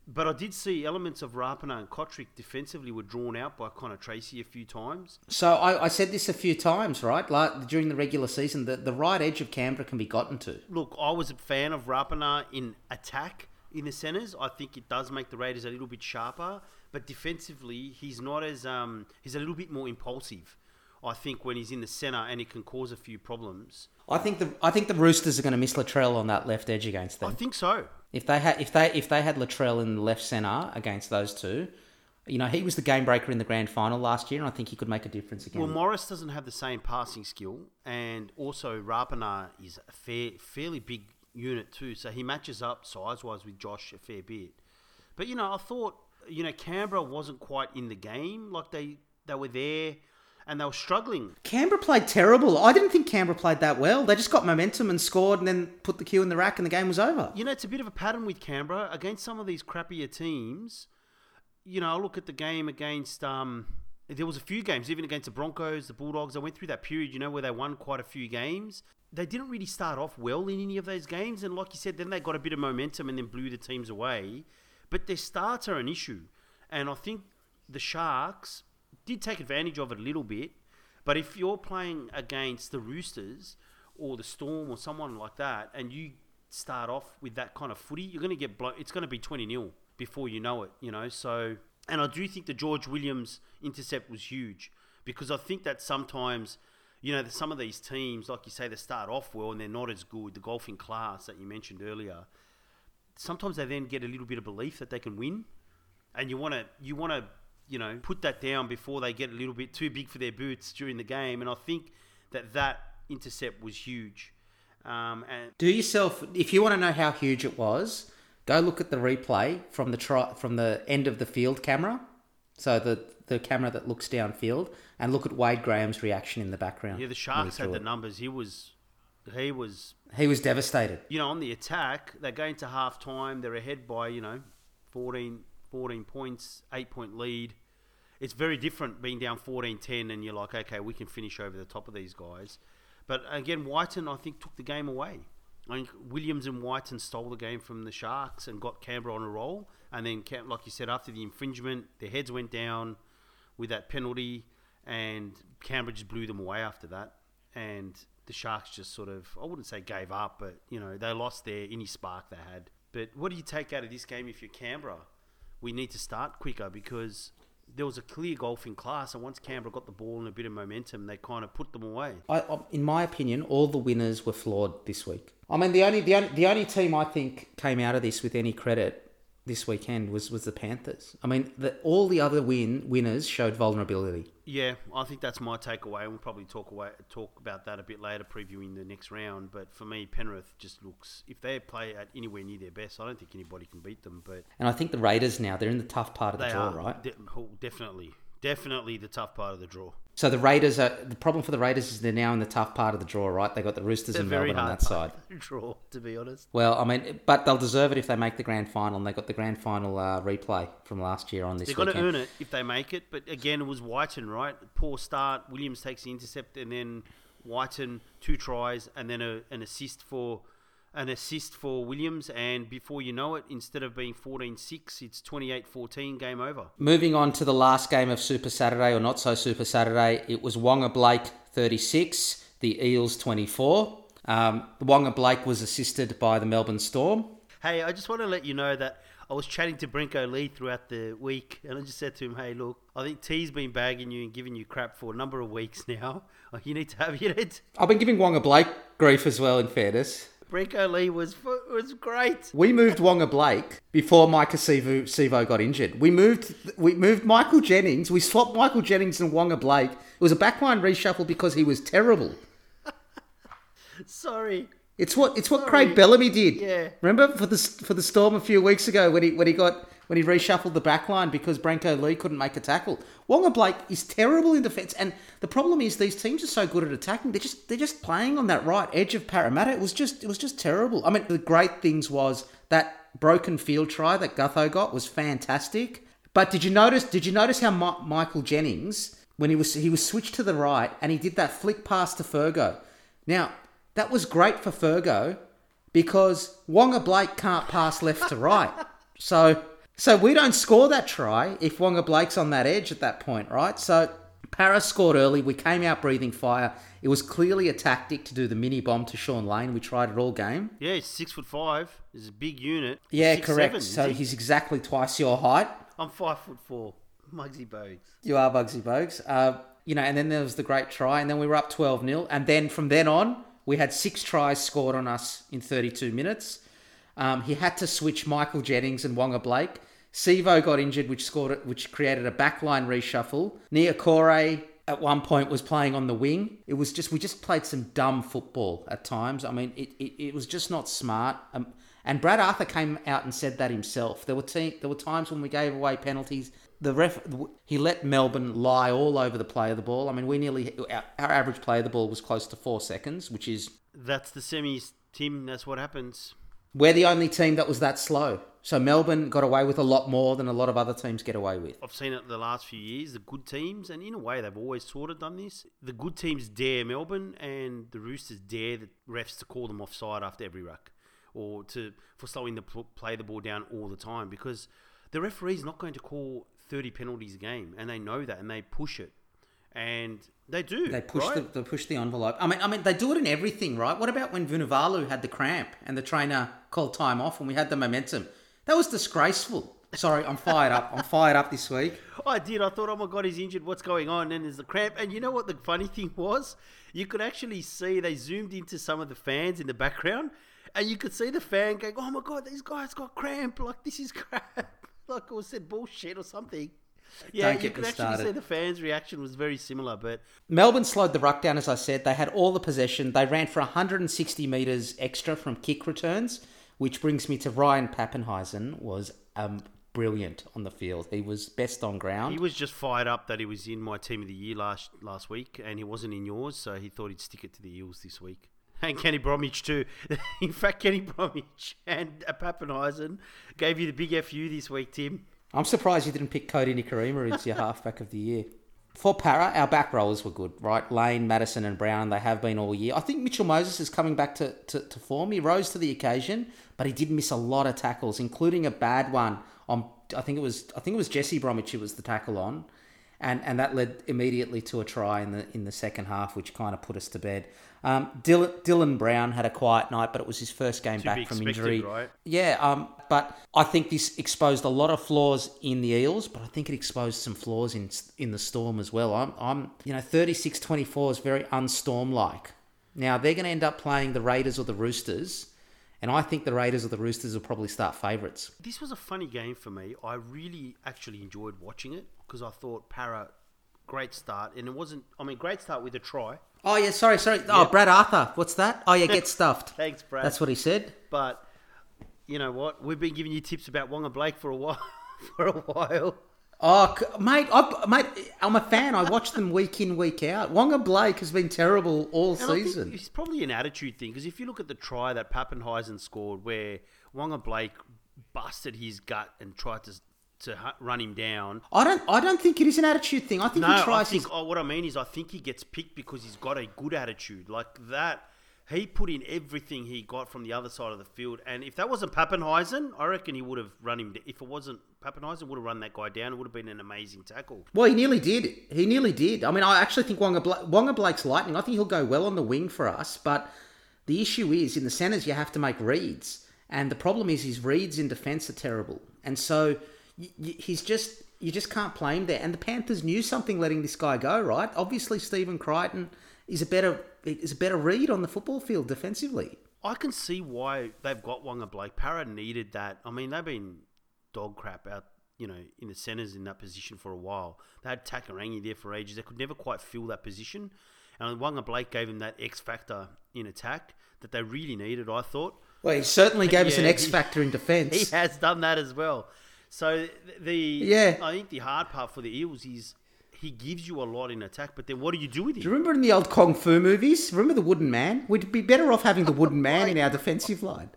But I did see elements of Rapana and Cotric defensively were drawn out by Connor Tracey a few times. So I, I said this a few times, right? Like during the regular season, that the right edge of Canberra can be gotten to. Look, I was a fan of Rapana in attack in the centres. I think it does make the Raiders a little bit sharper, but defensively, he's not as um, he's a little bit more impulsive. I think when he's in the centre and it can cause a few problems. I think the I think the Roosters are going to miss Latrell on that left edge against them. I think so. If they had if they if they had Latrell in the left centre against those two, you know, he was the game breaker in the grand final last year, and I think he could make a difference again. Well, Morris doesn't have the same passing skill, and also Rapana is a fair, fairly big unit too, so he matches up size wise with Josh a fair bit. But you know, I thought you know Canberra wasn't quite in the game, like they they were there and they were struggling. Canberra played terrible. I didn't think Canberra played that well. They just got momentum and scored and then put the cue in the rack and the game was over. You know, it's a bit of a pattern with Canberra against some of these crappier teams. You know, I look at the game against. Um, there was a few games, even against the Broncos, the Bulldogs. I went through that period, you know, where they won quite a few games. They didn't really start off well in any of those games, and like you said, then they got a bit of momentum and then blew the teams away. But their starts are an issue, and I think the Sharks did take advantage of it a little bit. But if you're playing against the Roosters or the Storm or someone like that, and you start off with that kind of footy, you're going to get blown. It's going to be 20 0 before you know it, you know. So, and I do think the George Williams intercept was huge because I think that sometimes, you know, some of these teams, like you say, they start off well and they're not as good. The golfing class that you mentioned earlier, sometimes they then get a little bit of belief that they can win, and you want to you want to you know, put that down before they get a little bit too big for their boots during the game. And I think that that intercept was huge. Um, and do yourself, if you want to know how huge it was, go look at the replay from the tri- from the end of the field camera. So the the camera that looks downfield, and look at Wade Graham's reaction in the background. Yeah, the Sharks had the numbers. He was, he was, he was devastated. You know, on the attack, they're going to half time. They're ahead by you know, 14, 14 points, eight point lead. It's very different being down 14 10 and you're like, okay, we can finish over the top of these guys. But again, Wighton, I think, took the game away. I think Williams and Wighton stole the game from the Sharks and got Canberra on a roll. And then, like you said, after the infringement, their heads went down with that penalty, and Canberra just blew them away after that. And the Sharks just sort of, I wouldn't say gave up, but, you know, they lost their any spark they had. But what do you take out of this game if you're Canberra? we need to start quicker because there was a clear golfing class, and once Canberra got the ball and a bit of momentum, they kind of put them away. I, in my opinion, all the winners were flawed this week. I mean, the only the only, the only team I think came out of this with any credit this weekend was, was the Panthers. I mean, the, all the other win winners showed vulnerability. Yeah, I think that's my takeaway. We'll probably talk away, talk about that a bit later, previewing the next round. But for me, Penrith just looks if they play at anywhere near their best, I don't think anybody can beat them. But and I think the Raiders now they're in the tough part of the draw, are, right? De- oh, definitely, definitely the tough part of the draw. So the Raiders are the problem for the Raiders is they're now in the tough part of the draw, right? They got the Roosters and Melbourne on that side. Draw, to be honest. Well, I mean, but they'll deserve it if they make the grand final, and they got the grand final uh, replay from last year on this. They've got to earn it if they make it. But again, it was Wighton, right? Poor start. Williams takes the intercept, and then Wighton two tries, and then a, an assist for an assist for Williams, and before you know it, instead of being 14 6, it's 28 14, game over. Moving on to the last game of Super Saturday, or not so Super Saturday, it was Waqa Blake 36, the Eels 24. Um, Waqa Blake was assisted by the Melbourne Storm. Hey, I just want to let you know that I was chatting to Brenko Lee throughout the week, and I just said to him, "Hey, look, I think T's been bagging you and giving you crap for a number of weeks now. You need to have it. I've been giving Waqa Blake grief as well. In fairness, Brenko Lee was was great. we moved Waqa Blake before Maika Sivo, Sivo got injured. We moved we moved Michael Jennings. We swapped Michael Jennings and Waqa Blake. It was a backline reshuffle because he was terrible. Sorry. It's what it's what Sorry. Craig Bellamy did. Yeah. Remember for the for the Storm a few weeks ago when he when he got when he reshuffled the back line because Brenko Lee couldn't make a tackle. Waqa Blake is terrible in defence, and the problem is these teams are so good at attacking. They're just they're just playing on that right edge of Parramatta. It was just it was just terrible. I mean, the great things was that broken field try that Gutho got was fantastic. But did you notice? Did you notice how Mi- Michael Jennings when he was he was switched to the right and he did that flick pass to Fergo? Now that was great for Fergo because Waqa Blake can't pass left to right. So so we don't score that try if Waqa Blake's on that edge at that point, right? So Para scored early. We came out breathing fire. It was clearly a tactic to do the mini bomb to Sean Lane. We tried it all game. Yeah, he's six foot five. He's a big unit. Yeah, Six, correct. seven, so he? he's exactly twice your height. I'm five foot four. Muggsy Bogues. You are Bugsy Bogues. Uh, you know, and then there was the great try, and then we were up 12 0. And then from then on, we had six tries scored on us in 32 minutes. Um, he had to switch Michael Jennings and Waqa Blake. Sivo got injured, which scored it, which created a backline reshuffle. Niukore at one point was playing on the wing. It was just we just played some dumb football at times. I mean, it, it, it was just not smart. Um, and Brad Arthur came out and said that himself. There were te- there were times when we gave away penalties. The ref he let Melbourne lie all over the play of the ball. I mean, we nearly our, our average play of the ball was close to four seconds, which is That's the semis, Tim. That's what happens. We're the only team that was that slow. So Melbourne got away with a lot more than a lot of other teams get away with. I've seen it the last few years. The good teams, and in a way, they've always sort of done this. The good teams dare Melbourne, and the Roosters dare the refs to call them offside after every ruck, or to for slowing the play the ball down all the time because the referee's not going to call thirty penalties a game, and they know that, and they push it, and they do. They push right? the they push the envelope. I mean, I mean, they do it in everything, right? What about when Vunivalu had the cramp and the trainer called time off and we had the momentum? That was disgraceful. Sorry, I'm fired up. I'm fired up this week. I did. I thought, oh my god, he's injured. What's going on? And there's the cramp. And you know what the funny thing was? You could actually see they zoomed into some of the fans in the background, and you could see the fan going, "Oh my god, these guys got cramp. Like this is crap. like or said bullshit or something." Yeah, Don't you get me actually started. see the fans' reaction was very similar. But Melbourne slowed the ruck down, as I said. They had all the possession. They ran for 160 metres extra from kick returns, which brings me to Ryan Papenhuyzen was um, brilliant on the field. He was best on ground. he was just fired up that he was in my team of the year last last week, and he wasn't in yours, so he thought he'd stick it to the Eels this week. And Kenny Bromwich too. In fact, Kenny Bromwich and Papenhuyzen gave you the big FU this week, Tim. I'm surprised you didn't pick Kodi Nikorima as your halfback of the year. For Para, our back rollers were good, right? Lane, Matterson, and Brown, they have been all year. I think Mitchell Moses is coming back to, to, to form. He rose to the occasion, but he did miss a lot of tackles, including a bad one on. I think it was. I think it was Jesse Bromwich. who was the tackle on, and and that led immediately to a try in the in the second half, which kind of put us to bed. Um, Dylan, Dylan Brown had a quiet night, but it was his first game To back from injury. right? Yeah, um, but I think this exposed a lot of flaws in the Eels, but I think it exposed some flaws in in the Storm as well. I'm, I'm you know, 36-24 is very unstorm-like. Now, they're going to end up playing the Raiders or the Roosters, and I think the Raiders or the Roosters will probably start favourites. This was a funny game for me. I really actually enjoyed watching it because I thought Para, great start, and it wasn't. I mean, great start with a try. Oh, yeah, sorry, sorry. Oh, Brad Arthur, what's that? Oh, yeah, get stuffed. Thanks, Brad. That's what he said. But you know what? We've been giving you tips about Waqa Blake for a while. for a while. Oh, c- mate, I, mate, I'm a fan. I watch them week in, week out. Waqa Blake has been terrible all And I think season. it's probably an attitude thing because if you look at the try that Papenhuyzen scored, where Waqa Blake busted his gut and tried to to run him down. I don't. I don't think it is an attitude thing. I think No, he I tries. think his, oh, what I mean is I think he gets picked because he's got a good attitude like that. He put in everything he got from the other side of the field, and if that wasn't Papenhuyzen, I reckon he would have run him. If it wasn't Papenhuyzen, would have run that guy down. It would have been an amazing tackle. well, he nearly did. He nearly did. I mean, I actually think Waqa, Bla- Waqa Blake's lightning. I think he'll go well on the wing for us. But the issue is in the centres, you have to make reads, and the problem is his reads in defence are terrible, and so he's just. You just can't play him there. And the Panthers knew something letting this guy go, right? Obviously, Stephen Crichton is a better is a better read on the football field defensively. I can see why they've got Waqa Blake. Para needed that. I mean, they've been dog crap out, you know, in the centres in that position for a while. They had Takarangi there for ages. They could never quite fill that position. And Waqa Blake gave him that X factor in attack that they really needed, I thought. Well, he certainly gave us an X factor in defence. He has done that as well. So the Yeah. I think the hard part for the Eels is he gives you a lot in attack, but then what do you do with him? Do you remember in the old Kung Fu movies? Remember the wooden man? We'd be better off having the wooden oh man in our defensive line.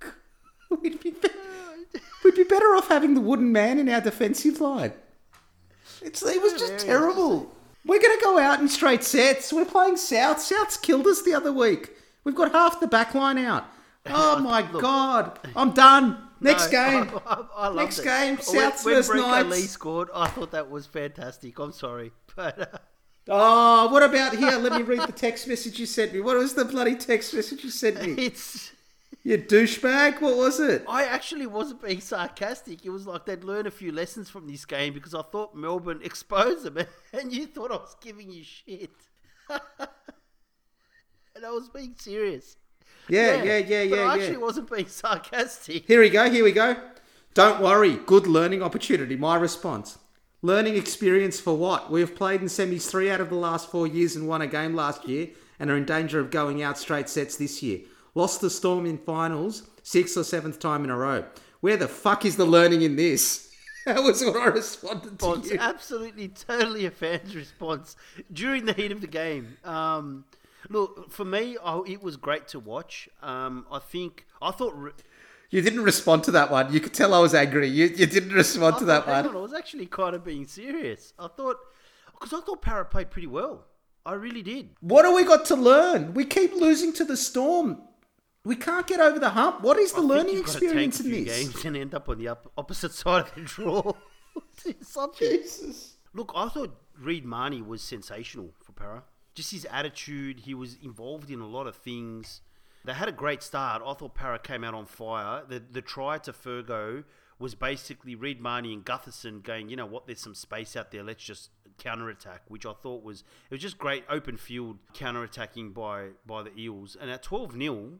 We'd be, be- we'd be better off having the wooden man in our defensive line. It's, it was just terrible. We're going to go out in straight sets. We're playing South. South's killed us the other week. We've got half the back line out. Oh my God. I'm done. Next No, game. I, I, I loved Next it. game, When- Souths when, Brenko Knights. Lee scored, I thought that was fantastic. I'm sorry, but uh, Oh, what about here? Let me read the text message you sent me. What was the bloody text message you sent me? it's. You douchebag. What was it? I actually wasn't being sarcastic. It was like they'd learn a few lessons from this game because I thought Melbourne exposed them, and you thought I was giving you shit. and I was being serious. Yeah, yeah, yeah, but yeah, I yeah. actually wasn't being sarcastic. Here we go. Here we go. Don't worry. Good learning opportunity. My response. Learning experience for what? We have played in semis three out of the last four years and won a game last year and are in danger of going out straight sets this year. Lost the Storm in finals sixth or seventh time in a row. Where the fuck is the learning in this? That was what I responded to. Absolutely, totally a fan's response during the heat of the game. Um, look, for me, oh, it was great to watch. Um, I think I thought. Re- You didn't respond to that one. You could tell I was angry. You, you didn't respond I to thought- that one. on, I was actually kind of being serious. I thought because I thought Parrot played pretty well. I really did. What do we got to learn? We keep losing to the Storm. We can't get over the hump. What is the I learning experience in this? games and end up on the up- opposite side of the draw. Jesus. Look, I thought Reed Mahoney was sensational for Para. Just his attitude, he was involved in a lot of things. They had a great start. I thought Para came out on fire. The the try to Fergo was basically Reed Mahoney and Gutherson going, you know what, there's some space out there, let's just counter attack, which I thought was it was just great open field counter attacking by by the Eels. And at 12 0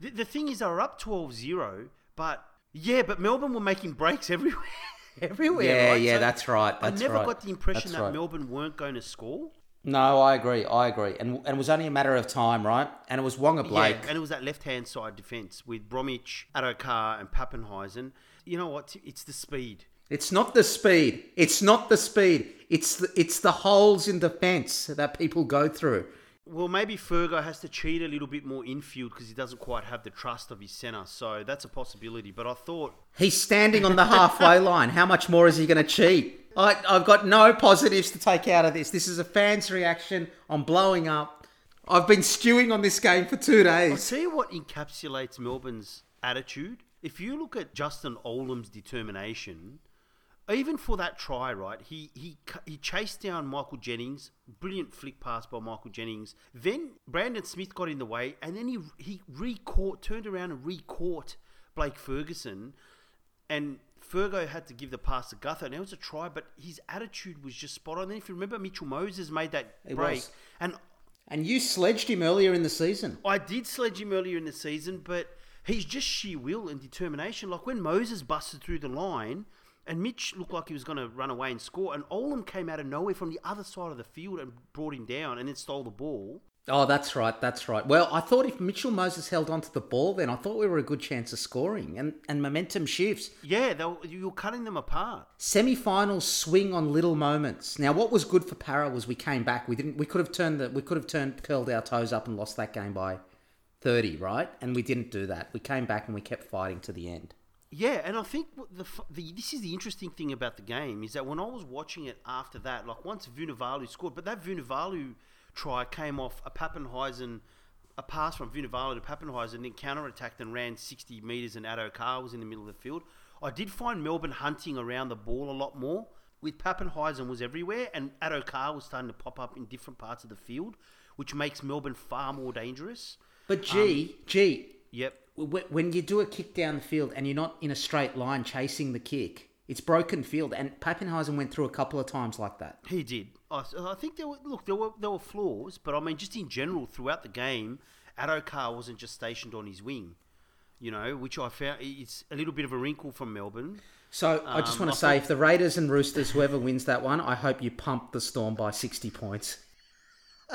the, the thing is they were up 12-0, but yeah, but Melbourne were making breaks everywhere. everywhere. Yeah, right? yeah, So- that's right. That's I never right. got the impression That's that right. Melbourne weren't going to score. No, I agree. I agree. And, and it was only a matter of time, right? And it was Waqa Blake. Yeah, and it was that left-hand side defence with Bromwich, Addo-Carr, and Papenhuyzen. You know what? It's the speed. It's not the speed. It's not the speed. It's the, it's the holes in the fence that people go through. Well, maybe Fergo has to cheat a little bit more infield because he doesn't quite have the trust of his centre. So that's a possibility. But I thought He's standing on the halfway line. How much more is he going to cheat? I, I've got no positives to take out of this. This is a fan's reaction. I'm blowing up. I've been stewing on this game for two days. tell you what encapsulates Melbourne's attitude. If you look at Justin Olam's determination, even for that try, right? He he he chased down Michael Jennings, brilliant flick pass by Michael Jennings. Then Brandon Smith got in the way, and then he he re-caught, turned around and re-caught Blake Ferguson, and Fergo had to give the pass to Gutho. And it was a try, but his attitude was just spot on. Then if you remember, Mitchell Moses made that It break, was. and And you sledged him earlier in the season. I did sledge him earlier in the season, but he's just sheer will and determination. Like when Moses busted through the line and Mitch looked like he was going to run away and score, and Olam came out of nowhere from the other side of the field and brought him down and then stole the ball. Oh, that's right. That's right. Well, I thought if Mitchell Moses held onto the ball, then I thought we were a good chance of scoring, and and momentum shifts. Yeah, you were cutting them apart. Semi-finals swing on little moments. Now, what was good for Para was we came back. We didn't. We could have turned the. We could have turned curled our toes up and lost that game by thirty, right? And we didn't do that. We came back and we kept fighting to the end. Yeah, and I think the, the this is the interesting thing about the game is that when I was watching it after that, like once Vunivalu scored, but that Vunivalu try came off a Papenhuyzen, a pass from Vunivalu to Papenhuyzen, then counter-attacked and ran 60 metres and Addo Carr was in the middle of the field. I did find Melbourne hunting around the ball a lot more. With Papenhuyzen was everywhere and Addo Carr was starting to pop up in different parts of the field, which makes Melbourne far more dangerous. But um, G, G, Yep. Wh- when you do a kick down the field and you're not in a straight line chasing the kick, It's broken field, and Papenhuyzen went through a couple of times like that. He did. I, I think there were look there were there were flaws, but I mean just in general throughout the game, Addo-Carr wasn't just stationed on his wing, you know, which I found it's a little bit of a wrinkle from Melbourne. So I just Um, want I to say, thought- if the Raiders and Roosters, whoever wins that one, I hope you pump the Storm by sixty points.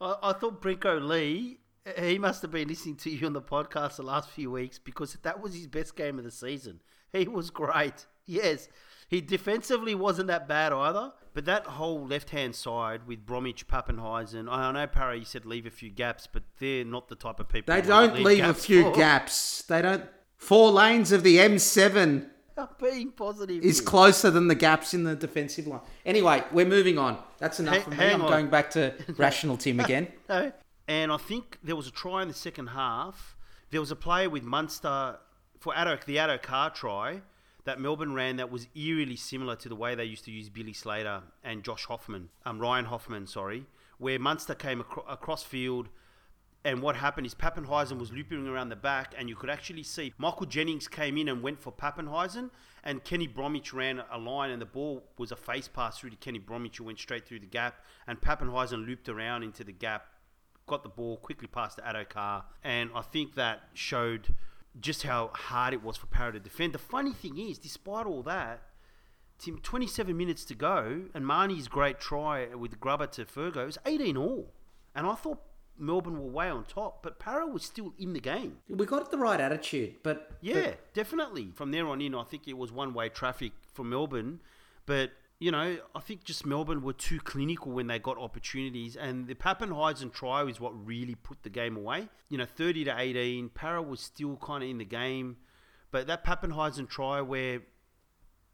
I, I thought Brenko Lee, he must have been listening to you on the podcast the last few weeks because that was his best game of the season. He was great. Yes, he defensively wasn't that bad either. But that whole left-hand side with Bromwich, Papenhuyzen, I know Parra, you said leave a few gaps, but they're not the type of people. They you want to don't leave a few for. gaps. They don't. Four lanes of the M7 I'm being positive. is here. closer than the gaps in the defensive line. Anyway, we're moving on. That's enough from me. I'm on. going back to rational Tim again. No. And I think there was a try in the second half. There was a play with Munster for Addo, the Addo-Carr try that Melbourne ran that was eerily similar to the way they used to use Billy Slater and Josh Hoffman, um, Ryan Hoffman, sorry, where Munster came acro- across field. And what happened is Papenhuyzen was looping around the back, and you could actually see Michael Jennings came in and went for Papenhuyzen, and Kenny Bromwich ran a line, and the ball was a face pass through to Kenny Bromwich, who went straight through the gap, and Papenhuyzen looped around into the gap, got the ball quickly past the Addo-Carr, and I think that showed just how hard it was for Parra to defend. The funny thing is, despite all that, Tim, 27 minutes to go, and Mahoney's great try with grubber to Fergo was 18 all. And I thought Melbourne were way on top, but Parra was still in the game. We got the right attitude, but Yeah, definitely. From there on in, I think it was one way traffic for Melbourne. But, you know, I think just Melbourne were too clinical when they got opportunities. And the Papenhuyzen try is what really put the game away. You know, 30 to 18, Parra was still kind of in the game. But that Papenhuyzen try where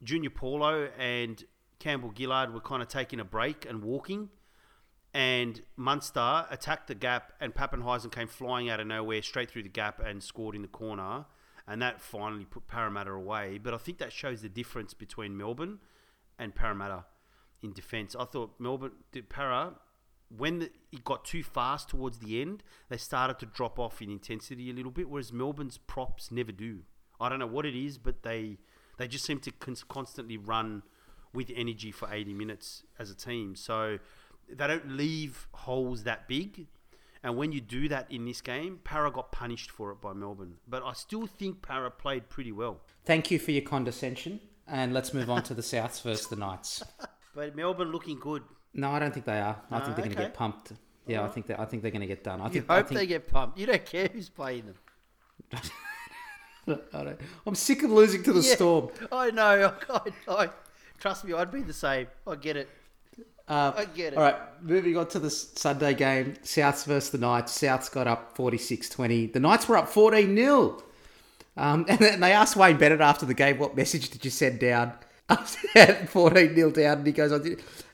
Junior Paulo and Campbell Gillard were kind of taking a break and walking. And Munster attacked the gap, and Papenhuyzen came flying out of nowhere straight through the gap and scored in the corner. And that finally put Parramatta away. But I think that shows the difference between Melbourne and Parramatta in defence. I thought Melbourne, did Para, when the, it got too fast towards the end, they started to drop off in intensity a little bit, whereas Melbourne's props never do. I don't know what it is, but they they just seem to con- constantly run with energy for 80 minutes as a team. So they don't leave holes that big. And when you do that in this game, Para got punished for it by Melbourne. But I still think Para played pretty well. thank you for your condescension. And let's move on to the Souths versus the Knights. But Melbourne looking good. No, I don't think they are. I think they're going to okay. get pumped. Yeah, I think that I think they're going to get done. I You think. I hope think, they get pumped. You don't care who's playing them. I I'm sick of losing to the Yeah, Storm. I know. I, I, trust me, I'd be the same. I get it. Uh, I get it. All right, moving on to the Sunday game. Souths versus the Knights. Souths got up 46-20. The Knights were up 14 0 um, and they asked Wayne Bennett after the game, what message did you send down? at 14 0 down, and he goes,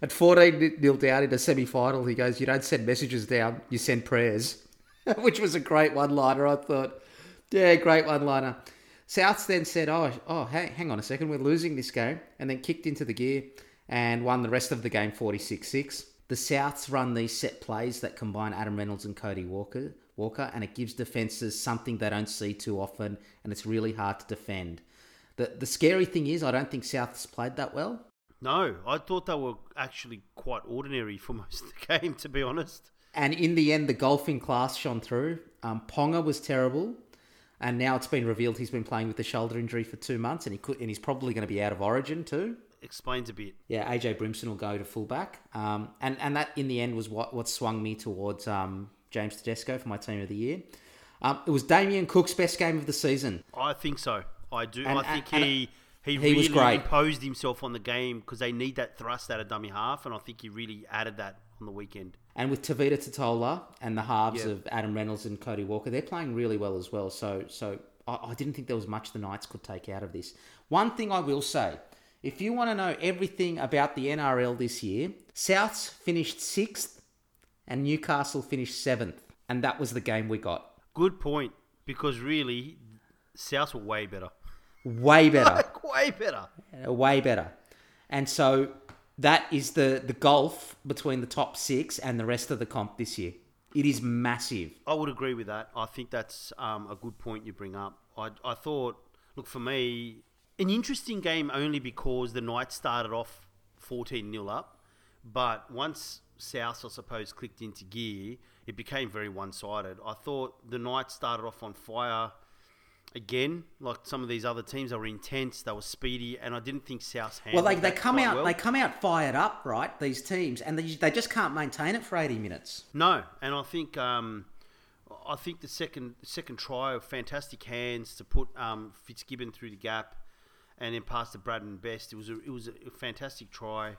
at 14 0 down in a semi final, he goes, You don't send messages down, you send prayers. Which was a great one liner, I thought. Yeah, great one liner. Souths then said, Oh, oh hang, hang on a second, we're losing this game, and then kicked into the gear and won the rest of the game 46 6. The Souths run these set plays that combine Adam Reynolds and Cody Walker, Walker, and it gives defences something they don't see too often, and it's really hard to defend. The, the scary thing is, I don't think Souths played that well. No, I thought they were actually quite ordinary for most of the game, to be honest. And in the end, the golfing class shone through. Um, Ponga was terrible, and now it's been revealed he's been playing with a shoulder injury for two months, and he could, and he's probably going to be out of Origin too. Explains a bit. Yeah, AJ Brimson will go to fullback, um, and and that in the end was what what swung me towards um, James Tedesco for my team of the year. Um, it was Damien Cook's best game of the season. I think so. I do. And- I think and- he he, he really was great. imposed himself on the game because they need that thrust out of dummy half, and I think he really added that on the weekend. And with Tevita Tatola and the halves Yeah. of Adam Reynolds and Cody Walker, they're playing really well as well. So, so I, I didn't think there was much the Knights could take out of this. One thing I will say, if you want to know everything about the NRL this year, Souths finished sixth and Newcastle finished seventh, and that was the game we got. Good point, because really, South were way better. Way better. way better. Way better. And so that is the, the gulf between the top six and the rest of the comp this year. It is massive. I would agree with that. I think that's um, a good point you bring up. I, I thought, look, for me, an interesting game only because the Knights started off 14 0 up, but once South, I suppose, clicked into gear, it became very one sided. I thought the Knights started off on fire again, like some of these other teams. They were intense, they were speedy, and I didn't think South handled. Well, they, they come out well. they come out fired up, right? These teams, and they, they just can't maintain it for eighty minutes. No, and I think um, I think the second second try of fantastic hands to put um, Fitzgibbon through the gap, and then pass to Bradman Best. It was a, it was a fantastic try.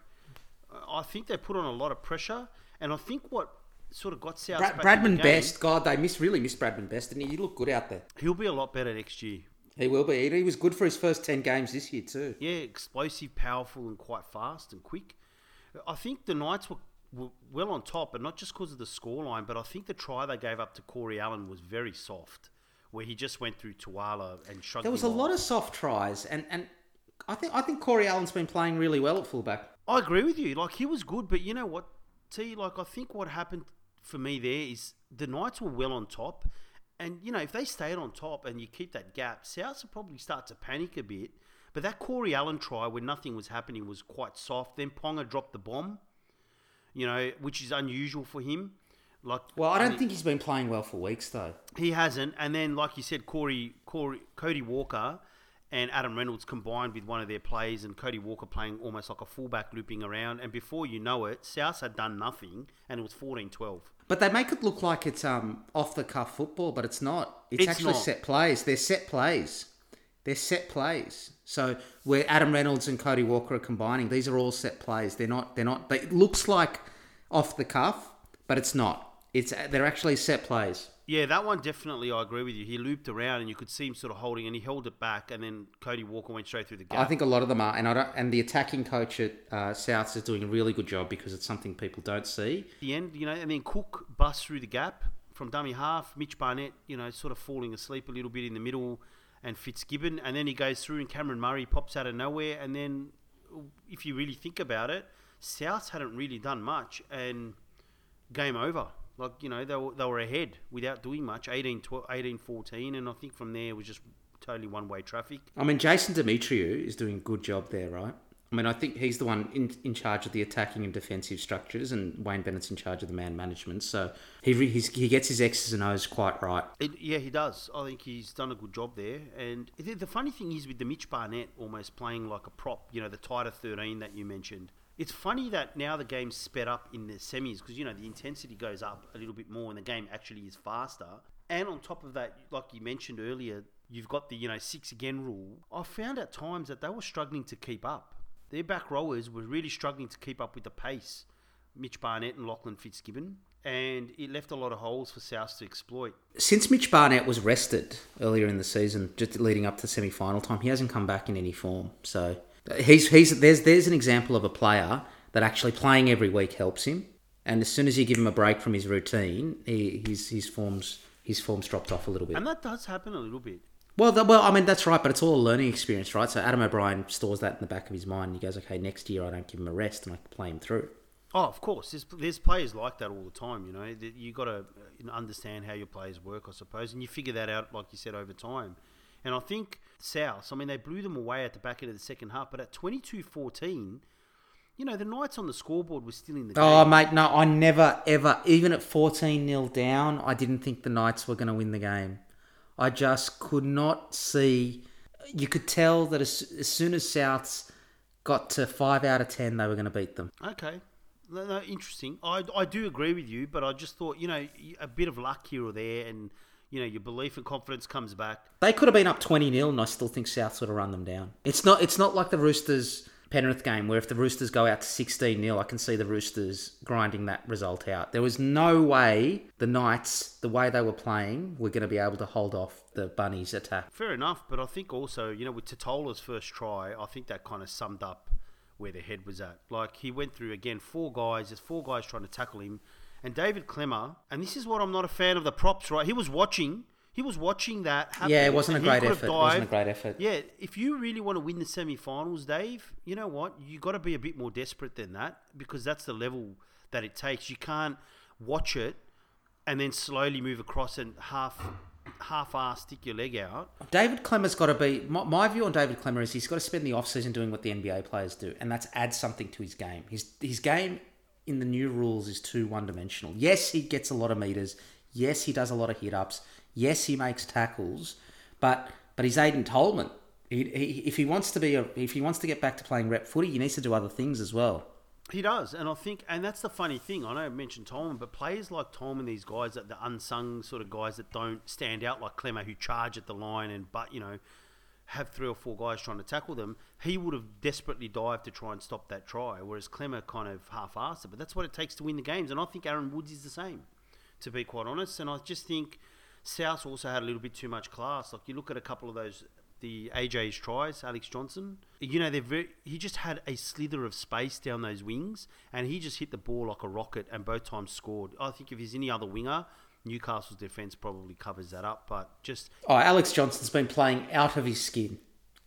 I think they put on a lot of pressure, and I think what sort of got South Brad, back in the Bradman Best, God, they miss really miss Bradman Best, and he, he looked good out there. He'll be a lot better next year. He will be. He was good for his first ten games this year too. Yeah, explosive, powerful, and quite fast and quick. I think the Knights were, were well on top, and not just because of the scoreline, but I think the try they gave up to Corey Allan was very soft, where he just went through Tuala and shrugged There was a lot of soft tries, and, and I think I think Corey Allan's been playing really well at fullback. I agree with you. Like he was good, but you know what? T like I think what happened for me there is the Knights were well on top, and you know if they stayed on top and you keep that gap, Souths will probably start to panic a bit. But that Corey Allan try when nothing was happening was quite soft. Then Ponga dropped the bomb, you know, which is unusual for him. Like Well, I don't think he's been playing well for weeks though. he hasn't. And then, like you said, Corey, Corey, Cody Walker and Adam Reynolds combined with one of their plays, and Cody Walker playing almost like a fullback looping around. And before you know it, South had done nothing, and it was 14 12. But they make it look like it's um off the cuff football, but it's not. It's, It's actually not. set plays. They're set plays. They're set plays. So where Adam Reynolds and Cody Walker are combining, these are all set plays. They're not. They're not. They, it looks like off the cuff, but it's not. It's they're actually set plays. Yeah, that one definitely, I agree with you. He looped around, and you could see him sort of holding, and he held it back, and then Cody Walker went straight through the gap. I think a lot of them are, and I don't. And the attacking coach at uh, Souths is doing a really good job because it's something people don't see. the end, you know, and then Cook busts through the gap from dummy half. Mitch Barnett, you know, sort of falling asleep a little bit in the middle, and Fitzgibbon, and then he goes through, and Cameron Murray pops out of nowhere, and then if you really think about it, Souths hadn't really done much, and game over. Like you know, they were, they were ahead without doing much, 18, 12, 18 14, and I think from there it was just totally one way traffic. I mean, Jason Demetriou is doing a good job there, right? I mean, I think he's the one in, in charge of the attacking and defensive structures, and Wayne Bennett's in charge of the man management. So he re, he's, he gets his X's and O's quite right. It, yeah, he does. I think he's done a good job there. And the, the funny thing is with the Mitch Barnett almost playing like a prop, you know, the tighter 13 that you mentioned. It's funny that now the game's sped up in the semis because, you know, the intensity goes up a little bit more and the game actually is faster. And on top of that, like you mentioned earlier, you've got the, you know, six again rule. I found at times that they were struggling to keep up. Their back rowers were really struggling to keep up with the pace. Mitch Barnett and Lachlan Fitzgibbon. And it left a lot of holes for South to exploit. Since Mitch Barnett was rested earlier in the season, just leading up to semi final time, he hasn't come back in any form. So he's he's there's there's an example of a player that actually playing every week helps him. And as soon as you give him a break from his routine, he, his his forms his forms dropped off a little bit. And that does happen a little bit. Well, the, well, I mean that's right, but it's all a learning experience, right? So Adam O'Brien stores that in the back of his mind. He goes, "Okay, next year I don't give him a rest and I play him through." Oh, of course. There's, there's players like that all the time, you know. You got to understand how your players work, I suppose, and you figure that out, like you said, over time. And I think South, I mean, they blew them away at the back end of the second half, but at 22 14, you know, the Knights on the scoreboard was still in the oh, game. Oh, mate, no, I never, ever, even at 14 0 down, I didn't think the Knights were going to win the game. I just could not see. You could tell that as, as soon as Souths got to 5 out of 10, they were going to beat them. Okay. No, no, interesting. I, I do agree with you, but I just thought, you know, a bit of luck here or there, and, you know, your belief and confidence comes back. They could have been up 20 0, and I still think South would have run them down. It's not, it's not like the Roosters Penrith game where if the Roosters go out to 16 0, I can see the Roosters grinding that result out. There was no way the Knights, the way they were playing, were going to be able to hold off the Bunnies' attack. Fair enough, but I think also, you know, with Tatola's first try, I think that kind of summed up where the head was at. Like, he went through, again, four guys, there's four guys trying to tackle him, and David Klemmer, and this is what I'm not a fan of the props, right? He was watching, he was watching that happen. Yeah, it wasn't a great effort. It wasn't a great effort. Yeah, if you really want to win the semi-finals, Dave, you know what? You got to be a bit more desperate than that because that's the level that it takes. You can't watch it and then slowly move across and half half-ass stick your leg out. David Klemmer's got to be. My, my view on David Klemmer is he's got to spend the off-season doing what the NBA players do, and that's add something to his game. His his game in the new rules is too one-dimensional. Yes, he gets a lot of meters. Yes, he does a lot of hit-ups. Yes, he makes tackles, but but he's Aidan Tolman. He, he, if he wants to be a, if he wants to get back to playing rep footy, he needs to do other things as well. He does, and I think, and that's the funny thing. I know I mentioned Tolman, but players like Tolman, these guys that the unsung sort of guys that don't stand out like Klemmer, who charge at the line and but you know have three or four guys trying to tackle them. He would have desperately dived to try and stop that try, whereas Klemmer kind of half-assed it. But that's what it takes to win the games, and I think Aaron Woods is the same, to be quite honest. And I just think South also had a little bit too much class. Like you look at a couple of those the AJ's tries, Alex Johnson. You know, they're very, he just had a slither of space down those wings, and he just hit the ball like a rocket, and both times scored. I think if he's any other winger, Newcastle's defence probably covers that up, but just oh, Alex Johnson's been playing out of his skin,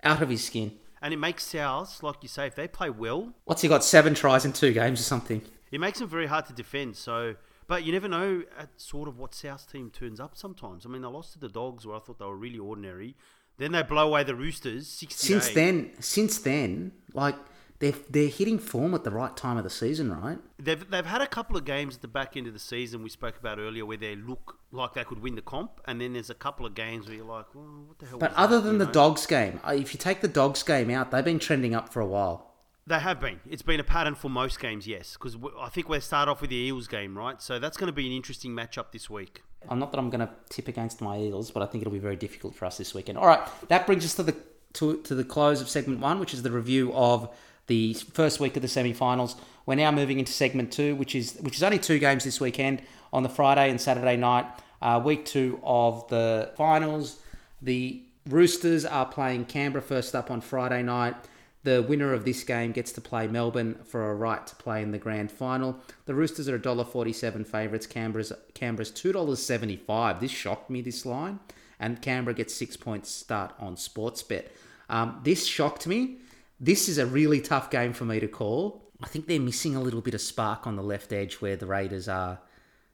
out of his skin, and it makes South, like you say, if they play well, what's he got? Seven tries in two games or something. It makes them very hard to defend. So. But you never know at sort of what South team turns up sometimes. I mean, they lost to the Dogs where I thought they were really ordinary. Then they blow away the Roosters. Since then, since then, like they're they're hitting form at the right time of the season, right? They've they've had a couple of games at the back end of the season we spoke about earlier where they look like they could win the comp, and then there's a couple of games where you're like, well, what the hell? But other that, than the know? Dogs game, uh, if you take the Dogs game out, they've been trending up for a while. They have been. It's been a pattern for most games, yes. Because I think we start off with the Eels game, right? So that's going to be an interesting matchup this week. I'm not that I'm going to tip against my Eels, but I think it'll be very difficult for us this weekend. All right, that brings us to the to, to the close of segment one, which is the review of the first week of the semi-finals. We're now moving into segment two, which is which is only two games this weekend on the Friday and Saturday night. Uh, week two of the finals. The Roosters are playing Canberra first up on Friday night. The winner of this game gets to play Melbourne for a right to play in the grand final. The Roosters are $1.47 favourites. Canberra's, Canberra's $2.75. This shocked me, this line. And Canberra gets six points start on Sportsbet. Um, this shocked me. This is a really tough game for me to call. I think they're missing a little bit of spark on the left edge where the Raiders are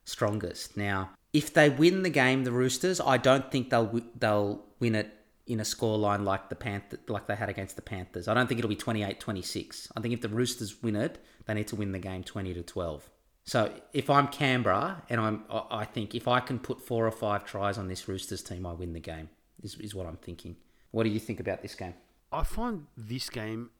strongest. Now, if they win the game, the Roosters, I don't think they'll they'll win it in a scoreline like the Panther, like they had against the Panthers. I don't think it'll be 28-26. I think if the Roosters win it, they need to win the game 20 to 12. So if I'm Canberra and I'm, I think if I can put four or five tries on this Roosters team, I win the game. Is is what I'm thinking. What do you think about this game? I find this game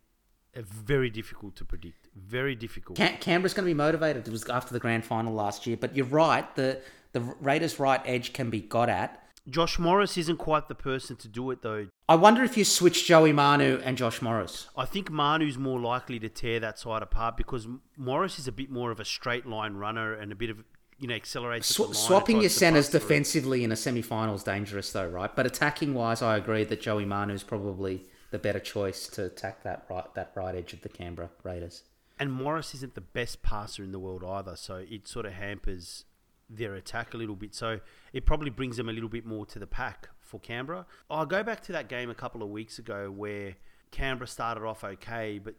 very difficult to predict. Very difficult. Cam- Canberra's going to be motivated. It was after the grand final last year, but you're right. The the Raiders' right edge can be got at Josh Morris isn't quite the person to do it, though. I wonder if you switch Joey Manu and Josh Morris. I think Manu's more likely to tear that side apart because Morris is a bit more of a straight line runner and a bit of you know accelerates. Sw- swapping your centers defensively in a semi-final is dangerous, though, right? But attacking wise, I agree that Joey Manu is probably the better choice to attack that right that right edge of the Canberra Raiders. And Morris isn't the best passer in the world either, so it sort of hampers their attack a little bit. So it probably brings them a little bit more to the pack for Canberra. I'll go back to that game a couple of weeks ago where Canberra started off okay, but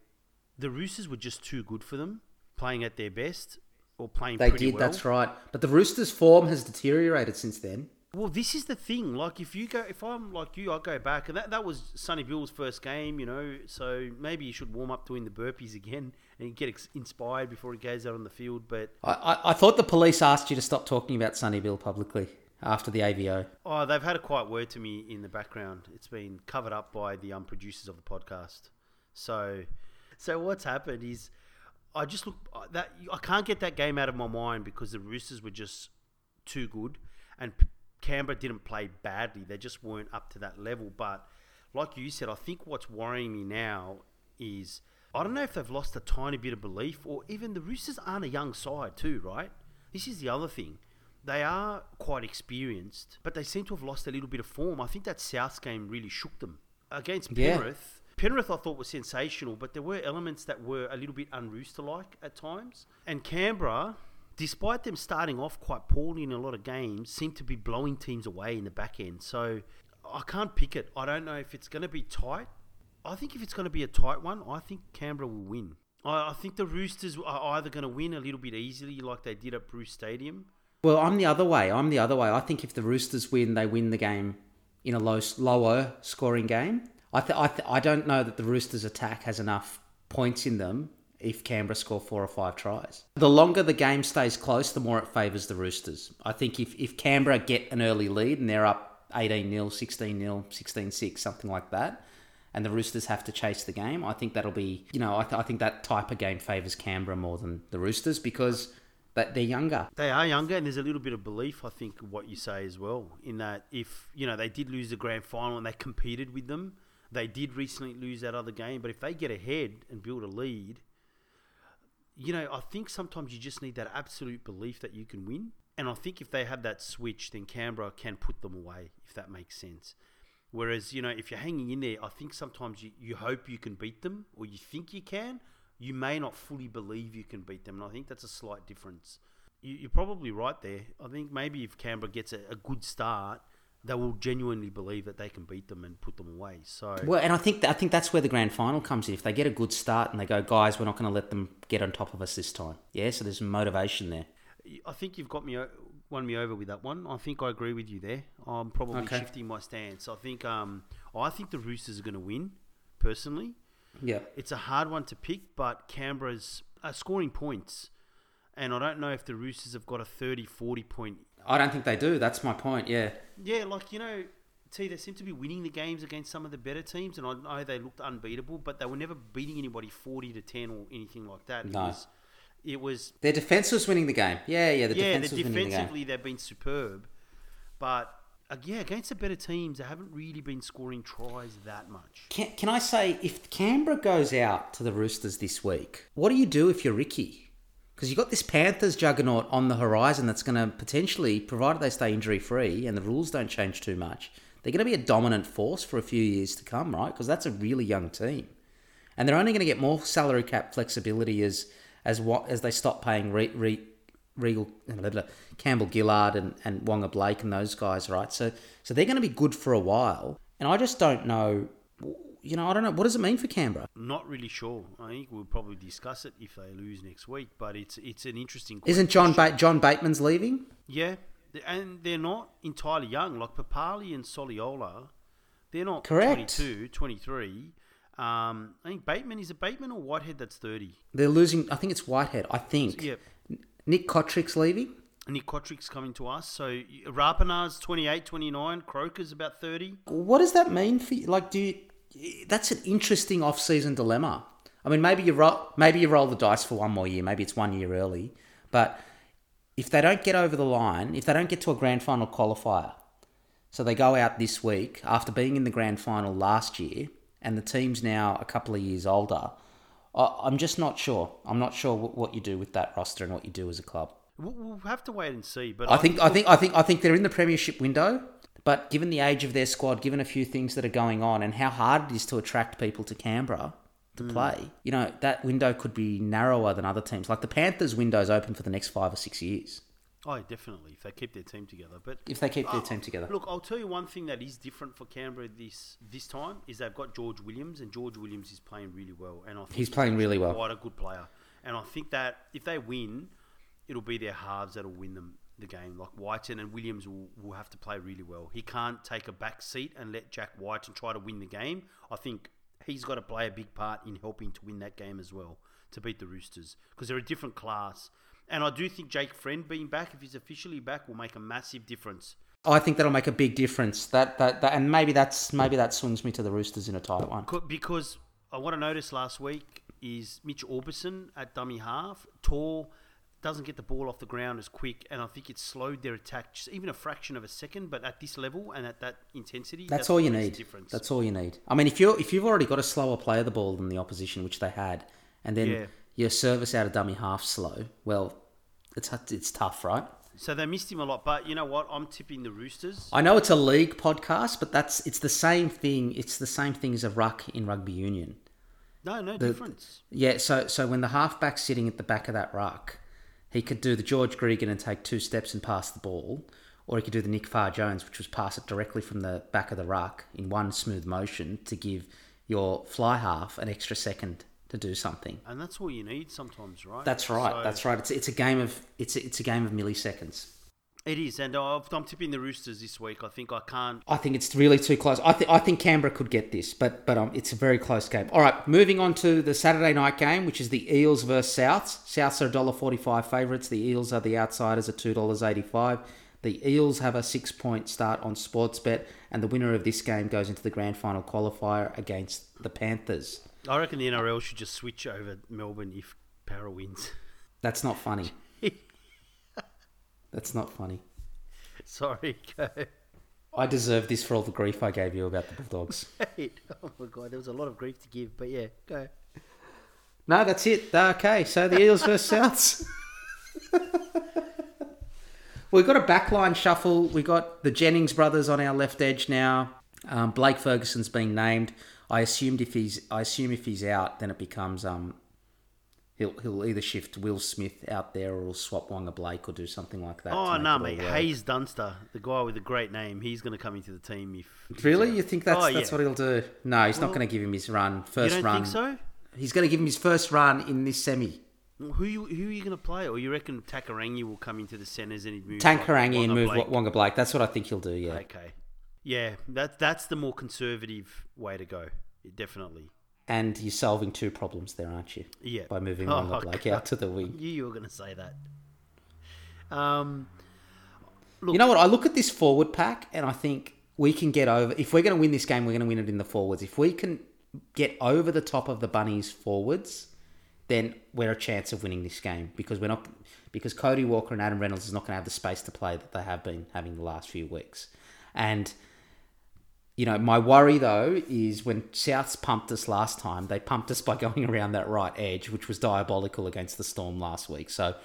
the Roosters were just too good for them, playing at their best or playing. They did. Well. That's right. But the Roosters' form has deteriorated since then. Well, this is the thing. Like, if you go, if I'm like you, I'll go back, and that, that was Sonny Bill's first game, you know. So maybe you should warm up doing the burpees again and get ex- inspired before he goes out on the field. But I, I, I, thought the police asked you to stop talking about Sonny Bill publicly after the AVO. Oh, they've had a quiet word to me in the background. It's been covered up by the um, producers of the podcast. So, so what's happened is, I just look that I can't get that game out of my mind because the Roosters were just too good, and Canberra didn't play badly. They just weren't up to that level. But like you said, I think what's worrying me now is I don't know if they've lost a tiny bit of belief, or even the Roosters aren't a young side too, right? This is the other thing. They are quite experienced, but they seem to have lost a little bit of form. I think that South game really shook them against Penrith. Yeah. Penrith, I thought was sensational, but there were elements that were a little bit unrooster-like at times. And Canberra, despite them starting off quite poorly in a lot of games, seem to be blowing teams away in the back end. So I can't pick it. I don't know if it's going to be tight I think if it's going to be a tight one, I think Canberra will win. I, I think the Roosters are either going to win a little bit easily, like they did at Bruce Stadium. Well, I'm the other way. I'm the other way. I think if the Roosters win, they win the game in a low, lower scoring game. I, th- I, th- I don't know that the Roosters' attack has enough points in them if Canberra score four or five tries. The longer the game stays close, the more it favours the Roosters. I think if, if Canberra get an early lead and they're up 18 0, 16 0, 16 6, something like that, and the Roosters have to chase the game, I think that'll be, you know, I, th- I think that type of game favours Canberra more than the Roosters because that they're younger. They are younger, and there's a little bit of belief, I think, what you say as well, in that if, you know, they did lose the grand final and they competed with them, they did recently lose that other game, but if they get ahead and build a lead, you know, I think sometimes you just need that absolute belief that you can win. And I think if they have that switch, then Canberra can put them away, if that makes sense. Whereas, you know, if you're hanging in there, I think sometimes you, you hope you can beat them or you think you can. You may not fully believe you can beat them. And I think that's a slight difference. You, you're probably right there. I think maybe if Canberra gets a, a good start, they will genuinely believe that they can beat them and put them away. So Well, and I think I think that's where the grand final comes in. If they get a good start and they go, guys, we're not going to let them get on top of us this time. Yeah, so there's motivation there. I think you've got me won me over with that one. I think I agree with you there. I'm probably Okay. shifting my stance. I think um, I think the Roosters are going to win. Personally, Yeah. it's a hard one to pick, but Canberra's are scoring points, and I don't know if the Roosters have got a 30, 40 point. I don't think they do. That's my point. Yeah. Yeah, like you know, T, they seem to be winning the games against some of the better teams, and I know they looked unbeatable, but they were never beating anybody 40 to 10 or anything like that. It No. was, it was Their defense was winning the game. Yeah, yeah. The yeah, defense they're was winning the game. defensively they've been superb, but uh, yeah, against the better teams, they haven't really been scoring tries that much. Can, can I say, if Canberra goes out to the Roosters this week, what do you do if you're Ricky? Because you've got this Panthers juggernaut on the horizon that's going to potentially, provided they stay injury free and the rules don't change too much, they're going to be a dominant force for a few years to come, right? Because that's a really young team. And they're only going to get more salary cap flexibility as as what as they stop paying re, re, Reagan, Campbell Gillard and, and Waqa Blake and those guys, right? So so they're going to be good for a while. And I just don't know, you know, I don't know what does it mean for Canberra. Not really sure. I think we'll probably discuss it if they lose next week, but it's it's an interesting. question. Isn't John ba- John Bateman's leaving? Yeah, and they're not entirely young. Like Papalii and Soliola, they're not Correct. 22, 23. Um, I think Bateman is a Bateman or Whitehead that's thirty. They're losing. I think it's Whitehead. I think. Yep. Nick Cotric's leaving. Nick Cotric's coming to us. So Rapana's 28, 29. Croker's about 30. What does that mean for you? Like, do you? That's an interesting off-season dilemma. I mean, maybe you roll, maybe you roll the dice for one more year. Maybe it's one year early, but if they don't get over the line, if they don't get to a grand final qualifier, so they go out this week after being in the grand final last year, and the team's now a couple of years older. I- I'm just not sure. I'm not sure what you do with that roster and what you do as a club. We'll, we'll have to wait and see. But I think I think I think I think they're in the premiership window, but given the age of their squad, given a few things that are going on, and how hard it is to attract people to Canberra to hmm. play, you know that window could be narrower than other teams. Like the Panthers' window's open for the next five or six years Oh, definitely. If they keep their team together, but if they keep their Oh, team together. Look, I'll tell you one thing that is different for Canberra this this time is they've got George Williams, and George Williams is playing really well, and I think He's playing really well. Quite a good player, and I think that if they win, it'll be their halves that'll win them the game. Like Wighton and Williams will, will have to play really well. He can't take a back seat and let Jack Wighton try to win the game. I think he's got to play a big part in helping to win that game as well to beat the Roosters because they're a different class. And I do think Jake Friend being back, if he's officially back, will make a massive difference. I think that'll make a big difference. That, that that and maybe that's maybe that swings me to the Roosters in a tight one. Because uh, what I noticed last week is Mitch Aubusson at dummy half, tall, doesn't get the ball off the ground as quick, and I think it slowed their attack just even a fraction of a second. But at this level and at that intensity, That's all you need. Difference. That's all you need. I mean, if you if you've already got a slower player the ball than the opposition, which they had, and then Yeah. your service out of dummy half slow, well, it's it's tough, right? so they missed him a lot. But you know what? I'm tipping the Roosters. I know it's a league podcast, but that's it's the same thing. It's the same thing as a ruck in rugby union. No, no difference. Yeah, so so when the halfback's sitting at the back of that ruck, he could do the George Gregan and take two steps and pass the ball, or he could do the Nick Farr Jones, which was pass it directly from the back of the ruck in one smooth motion to give your fly half an extra second to do something. And that's all you need sometimes, right? That's right. So- That's right. It's it's a game of it's a, it's a game of milliseconds. It is, and I'm tipping the Roosters this week. I think I can't. I think it's really too close. I think I think Canberra could get this, but but um, it's a very close game. All right, moving on to the Saturday night game, which is the Eels versus Souths. Souths are $1.45 favourites. The Eels are the outsiders at two dollars eighty five. The Eels have a six point start on Sportsbet, and the winner of this game goes into the grand final qualifier against the Panthers. I reckon the NRL should just switch over Melbourne if Para wins. That's not funny. That's not funny. Sorry, go. I deserve this for all the grief I gave you about the Bulldogs. oh my god, there was a lot of grief to give, but yeah, go. No, that's it. Okay, so the Eels versus Souths. We've got a backline shuffle. We've got the Jennings brothers on our left edge now. Um, Blake Ferguson's been named. I assumed if he's, I assume if he's out, then it becomes um, he'll he'll either shift Will Smith out there or he'll swap Waqa Blake or do something like that. Oh no, mate. Haze Dunster, the guy with the great name, he's going to come into the team if. Really, you think that's Oh, that's yeah. what he'll do? No, he's not going to give him his run You first don't run. think so? He's going to give him his first run in this semi. Who you, who are you going to play? Or you reckon Takairangi will come into the centres and he'd move Tank like and move Blake? Waqa Blake. That's what I think he'll do. Yeah. Okay, yeah, that that's the more conservative way to go. Definitely, And you're solving two problems there, aren't you? yeah. By moving Oh, Waqa Blake God. out to the wing. You, you were going to say that. Um, Look- You know what? I look at this forward pack and I think we can get over. If we're going to win this game, we're going to win it in the forwards. If we can get over the top of the bunnies forwards, then we're a chance of winning this game because we're not because Cody Walker and Adam Reynolds is not going to have the space to play that they have been having the last few weeks. And you know, my worry though is when Souths pumped us last time, they pumped us by going around that right edge, which was diabolical against the Storm last week. So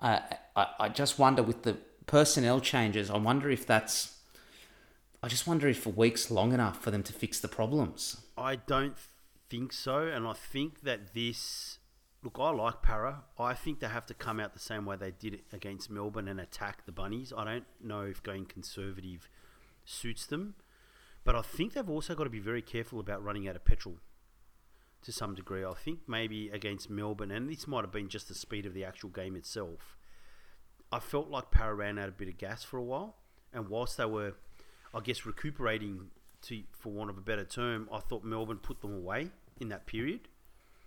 uh, I, I just wonder with the personnel changes, I wonder if that's. I just wonder if a week's long enough for them to fix the problems. I don't think so, and I think that this. Look, I like Para. I think they have to come out the same way they did against Melbourne and attack the Bunnies. I don't know if going conservative suits them, but I think they've also got to be very careful about running out of petrol to some degree. I think maybe against Melbourne, and this might have been just the speed of the actual game itself. I felt like Para ran out a bit of gas for a while, and whilst they were, I guess, recuperating, to for want of a better term, I thought Melbourne put them away in that period,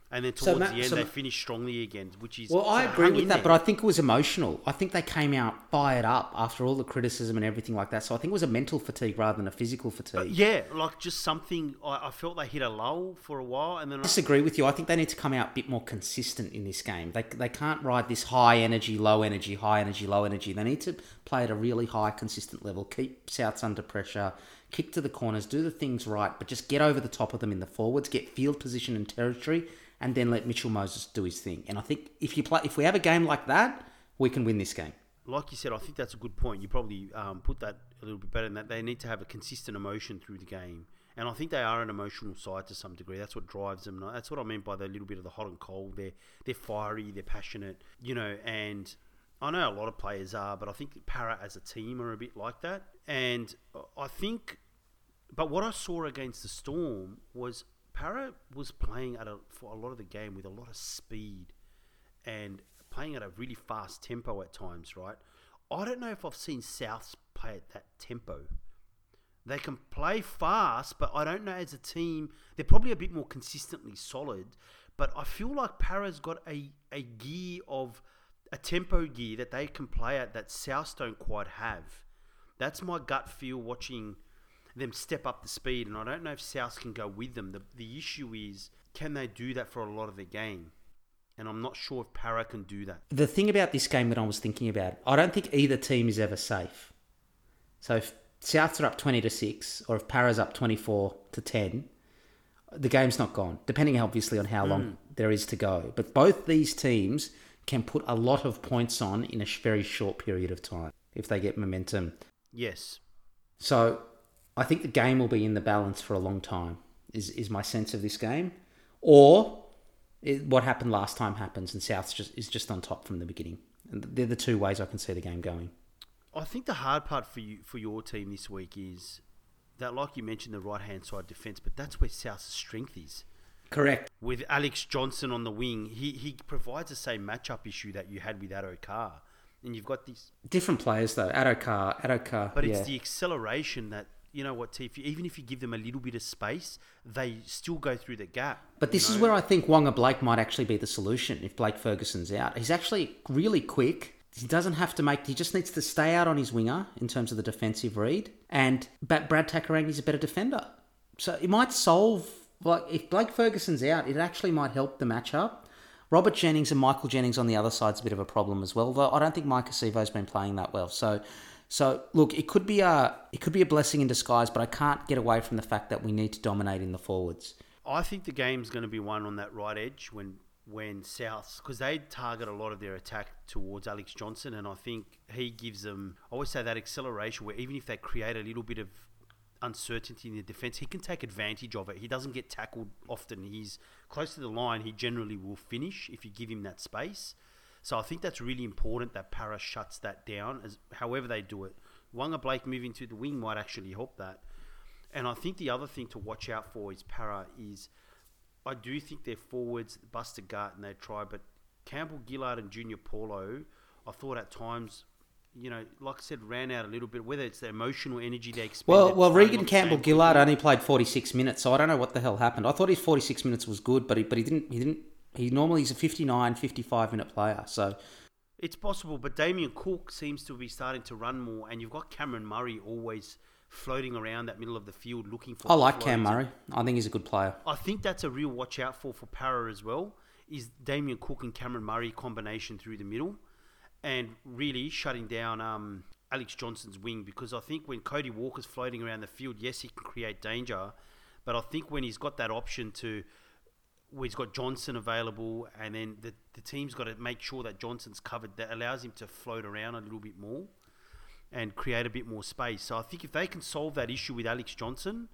and then So towards Ma- the end so they finished strongly again, which is Well, I agree with that, there. but I think it was emotional. I think they came out fired up after all the criticism and everything like that. So I think it was a mental fatigue rather than a physical fatigue. yeah, like just something. I, I felt they hit a lull for a while, and then I I, disagree with you. I think they need to come out a bit more consistent in this game. They, they can't ride this high energy, low energy, high energy, low energy. They need to play at a really high, consistent level. Keep Souths under pressure, kick to the corners, do the things right, but just get over the top of them in the forwards, get field position and territory, and then let Mitchell Moses do his thing. And I think if you play, if we have a game like that, we can win this game. like you said, I think that's a good point. You probably um, put that a little bit better than that. They need to have a consistent emotion through the game. And I think they are an emotional side to some degree. That's what drives them. That's what I meant by the little bit of the hot and cold. They're they're fiery, they're passionate, you know. And I know a lot of players are, but I think Para as a team are a bit like that. And I think, but what I saw against the Storm was Para was playing at a for a lot of the game with a lot of speed and playing at a really fast tempo at times, right? I don't know if I've seen Souths play at that tempo. They can play fast, but I don't know as a team. They're probably a bit more consistently solid, but I feel like Para's got a, a gear of a tempo gear that they can play at that Souths don't quite have. That's my gut feel watching them step up the speed, and I don't know if Souths can go with them. The, the issue is, can they do that for a lot of the game? And I'm not sure if Para can do that. The thing about this game that I was thinking about, I don't think either team is ever safe. So if Souths are up 20 to 6, or if Para's up 24 to 10, the game's not gone, depending obviously on how long mm. there is to go. But both these teams can put a lot of points on in a very short period of time if they get momentum. Yes. So I think the game will be in the balance for a long time, is, is my sense of this game. Or it, what happened last time happens and South just, is just on top from the beginning. And they're the two ways I can see the game going. I think the hard part for you for your team this week is that, like you mentioned, the right hand side defence, but that's where South's strength is. Correct. With Alex Johnson on the wing, he, he provides the same matchup issue that you had with Addo Carr. and you've got these. Different players though. Addo-Carr, Addo-Carr. But yeah. it's the acceleration that you know what, T, even if you give them a little bit of space, they still go through the gap. But this you is where I think Waqa Blake might actually be the solution if Blake Ferguson's out. He's actually really quick. He doesn't have to make. He just needs to stay out on his winger in terms of the defensive read. And but Brad Takairangi's a better defender, so it might solve. Like if Blake Ferguson's out, it actually might help the matchup. Robert Jennings and Michael Jennings on the other side's a bit of a problem as well. Though I don't think Maika Sivo's been playing that well. So, so look, it could be a it could be a blessing in disguise, but I can't get away from the fact that we need to dominate in the forwards. I think the game's going to be won on that right edge when when Souths because they target a lot of their attack towards Alex Johnson, and I think he gives them. I always say that acceleration where even if they create a little bit of uncertainty in the defense, he can take advantage of it. He doesn't get tackled often. He's close to the line. He generally will finish if you give him that space. So I think that's really important that Para shuts that down. As however they do it, Waqa Blake moving to the wing might actually help that. And I think the other thing to watch out for is Para is I do think their forwards Buster Gart and they try, but Campbell Gillard and Junior Paulo, I thought at times, you know, like I said, ran out a little bit. Whether it's the emotional energy they expended. Well, well, Reagan Campbell Gillard only played forty six minutes, so I don't know what the hell happened. I thought his forty six minutes was good, but he but he didn't he didn't he normally he's a 59, 55 minute player. So It's possible, but Damien Cook seems to be starting to run more, and you've got Cameron Murray always floating around that middle of the field looking for. I like Cam. Murray. I think he's a good player. I think that's a real watch out for for Para as well. Is Damien Cook and Cameron Murray combination through the middle, and really shutting down um, Alex Johnson's wing because I think when Cody Walker's floating around the field, yes, he can create danger, but I think when he's got that option to he's got Johnson available, and then the, the team's got to make sure that Johnson's covered. That allows him to float around a little bit more and create a bit more space. So I think if they can solve that issue with Alex Johnson,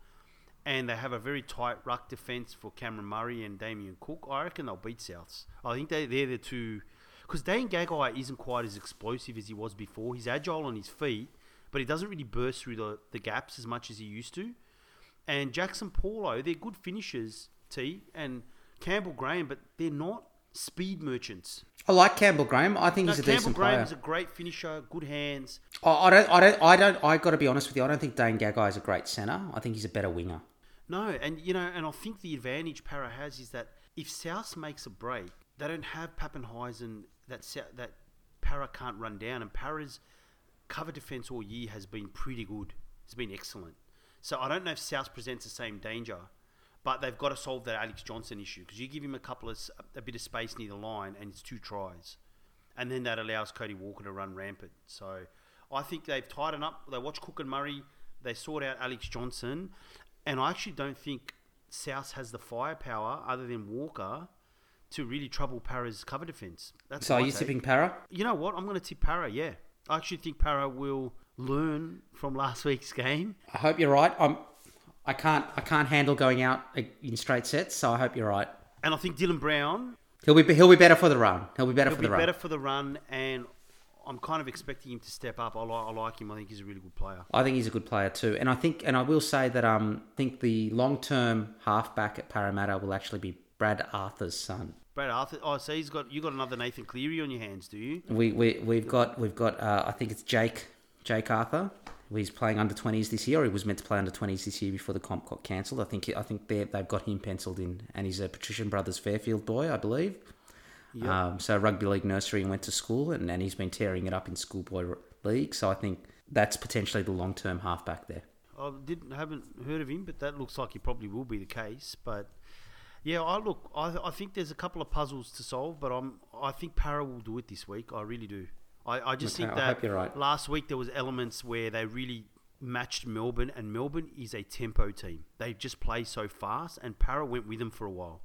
and they have a very tight ruck defence for Cameron Murray and Damien Cook, I reckon they'll beat Souths. I think they, they're the two. Because Dane Gagai isn't quite as explosive as he was before. He's agile on his feet, but he doesn't really burst through the, the gaps as much as he used to. And Jaxson Paulo, they're good finishers, T, and Campbell Graham, but they're not speed merchants. I like Campbell Graham. I think No, he's a Campbell decent Graham player. is a great finisher, good hands. I I don't, I don't, I don't. I got to be honest with you. I don't think Dane Gagai is a great centre. I think he's a better winger. No, and you know, and I think the advantage Para has is that if South makes a break, they don't have Papenhuyzen that that Para can't run down, and Para's cover defense all year has been pretty good. It's been excellent. So I don't know if South presents the same danger, but they've got to solve that Alex Johnson issue because you give him a couple of a bit of space near the line, and it's two tries, and then that allows Cody Walker to run rampant. So I think they've tightened up. They watch Cook and Murray. They sort out Alex Johnson, and I actually don't think South has the firepower other than Walker to really trouble Para's cover defense. That's So are you take. tipping Para? You know what? I'm going to tip Para. Yeah, I actually think Para will learn from last week's game. I hope you're right. I'm. I can't. I can't handle going out in straight sets. So I hope you're right. And I think Dylan Brown He'll be. He'll be better for the run. He'll be better will for be the run. better for the run, and I'm kind of expecting him to step up. I, li- I like him. I think he's a really good player. I think he's a good player too, and I think, and I will say that um, I think the long-term halfback at Parramatta will actually be Brad Arthur's son. Brad Arthur. Oh, so he's got you got another Nathan Cleary on your hands, do you? We we we've got we've got uh, I think it's Jake Jake Arthur. He's playing under twenties this year. Or he was meant to play under twenties this year before the comp got cancelled. I think I think they they've got him penciled in, and he's a Patrician Brothers Fairfield boy, I believe. Yep. Um, so rugby league nursery and went to school, and, and he's been tearing it up in schoolboy league. So I think that's potentially the long term halfback there. I didn't haven't heard of him, but that looks like he probably will be the case. But yeah, I look. I, I think there's a couple of puzzles to solve, but I'm. I think Para will do it this week. I really do. I, I just Okay, think that right. last week there was elements where they really matched Melbourne, and Melbourne is a tempo team. They just play so fast, and Para went with them for a while.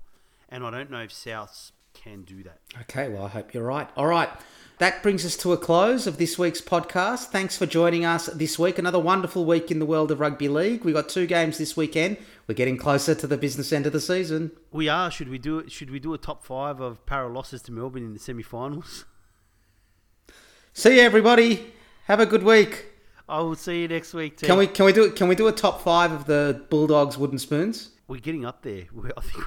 And I don't know if Souths can do that. Okay, well, I hope you're right. All right. That brings us to a close of this week's podcast. Thanks for joining us this week. Another wonderful week in the world of rugby league. We've got two games this weekend. We're getting closer to the business end of the season. We are. Should we do it? Should we do a top five of Para losses to Melbourne in the semi-finals? See you, everybody. Have a good week. I will see you next week. Team. Can we can we do can we do a top five of the Bulldogs wooden spoons? We're getting up there. We're, I think.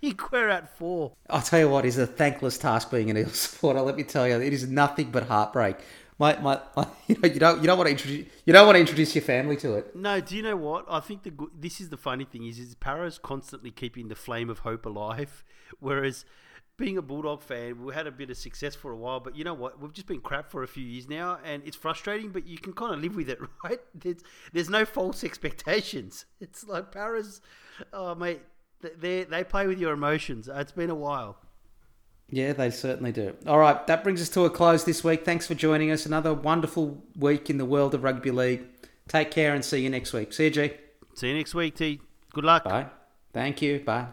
think we're at four. I'll tell you what is a thankless task being an Eels supporter. Let me tell you, it is nothing but heartbreak. My, my, my you, know, you don't you don't want to introduce you don't want to introduce your family to it. No, do you know what? I think the this is the funny thing is is Para's constantly keeping the flame of hope alive, whereas being a Bulldog fan, we had a bit of success for a while, but you know what? We've just been crap for a few years now, and it's frustrating. But you can kind of live with it, right? There's, there's no false expectations. It's like Paris, oh mate, they they play with your emotions. Uh, it's been a while. Yeah, they certainly do. All right, that brings us to a close this week. Thanks for joining us. Another wonderful week in the world of rugby league. Take care and see you next week. See you, G. See you next week, T. Good luck. Bye. Thank you. Bye.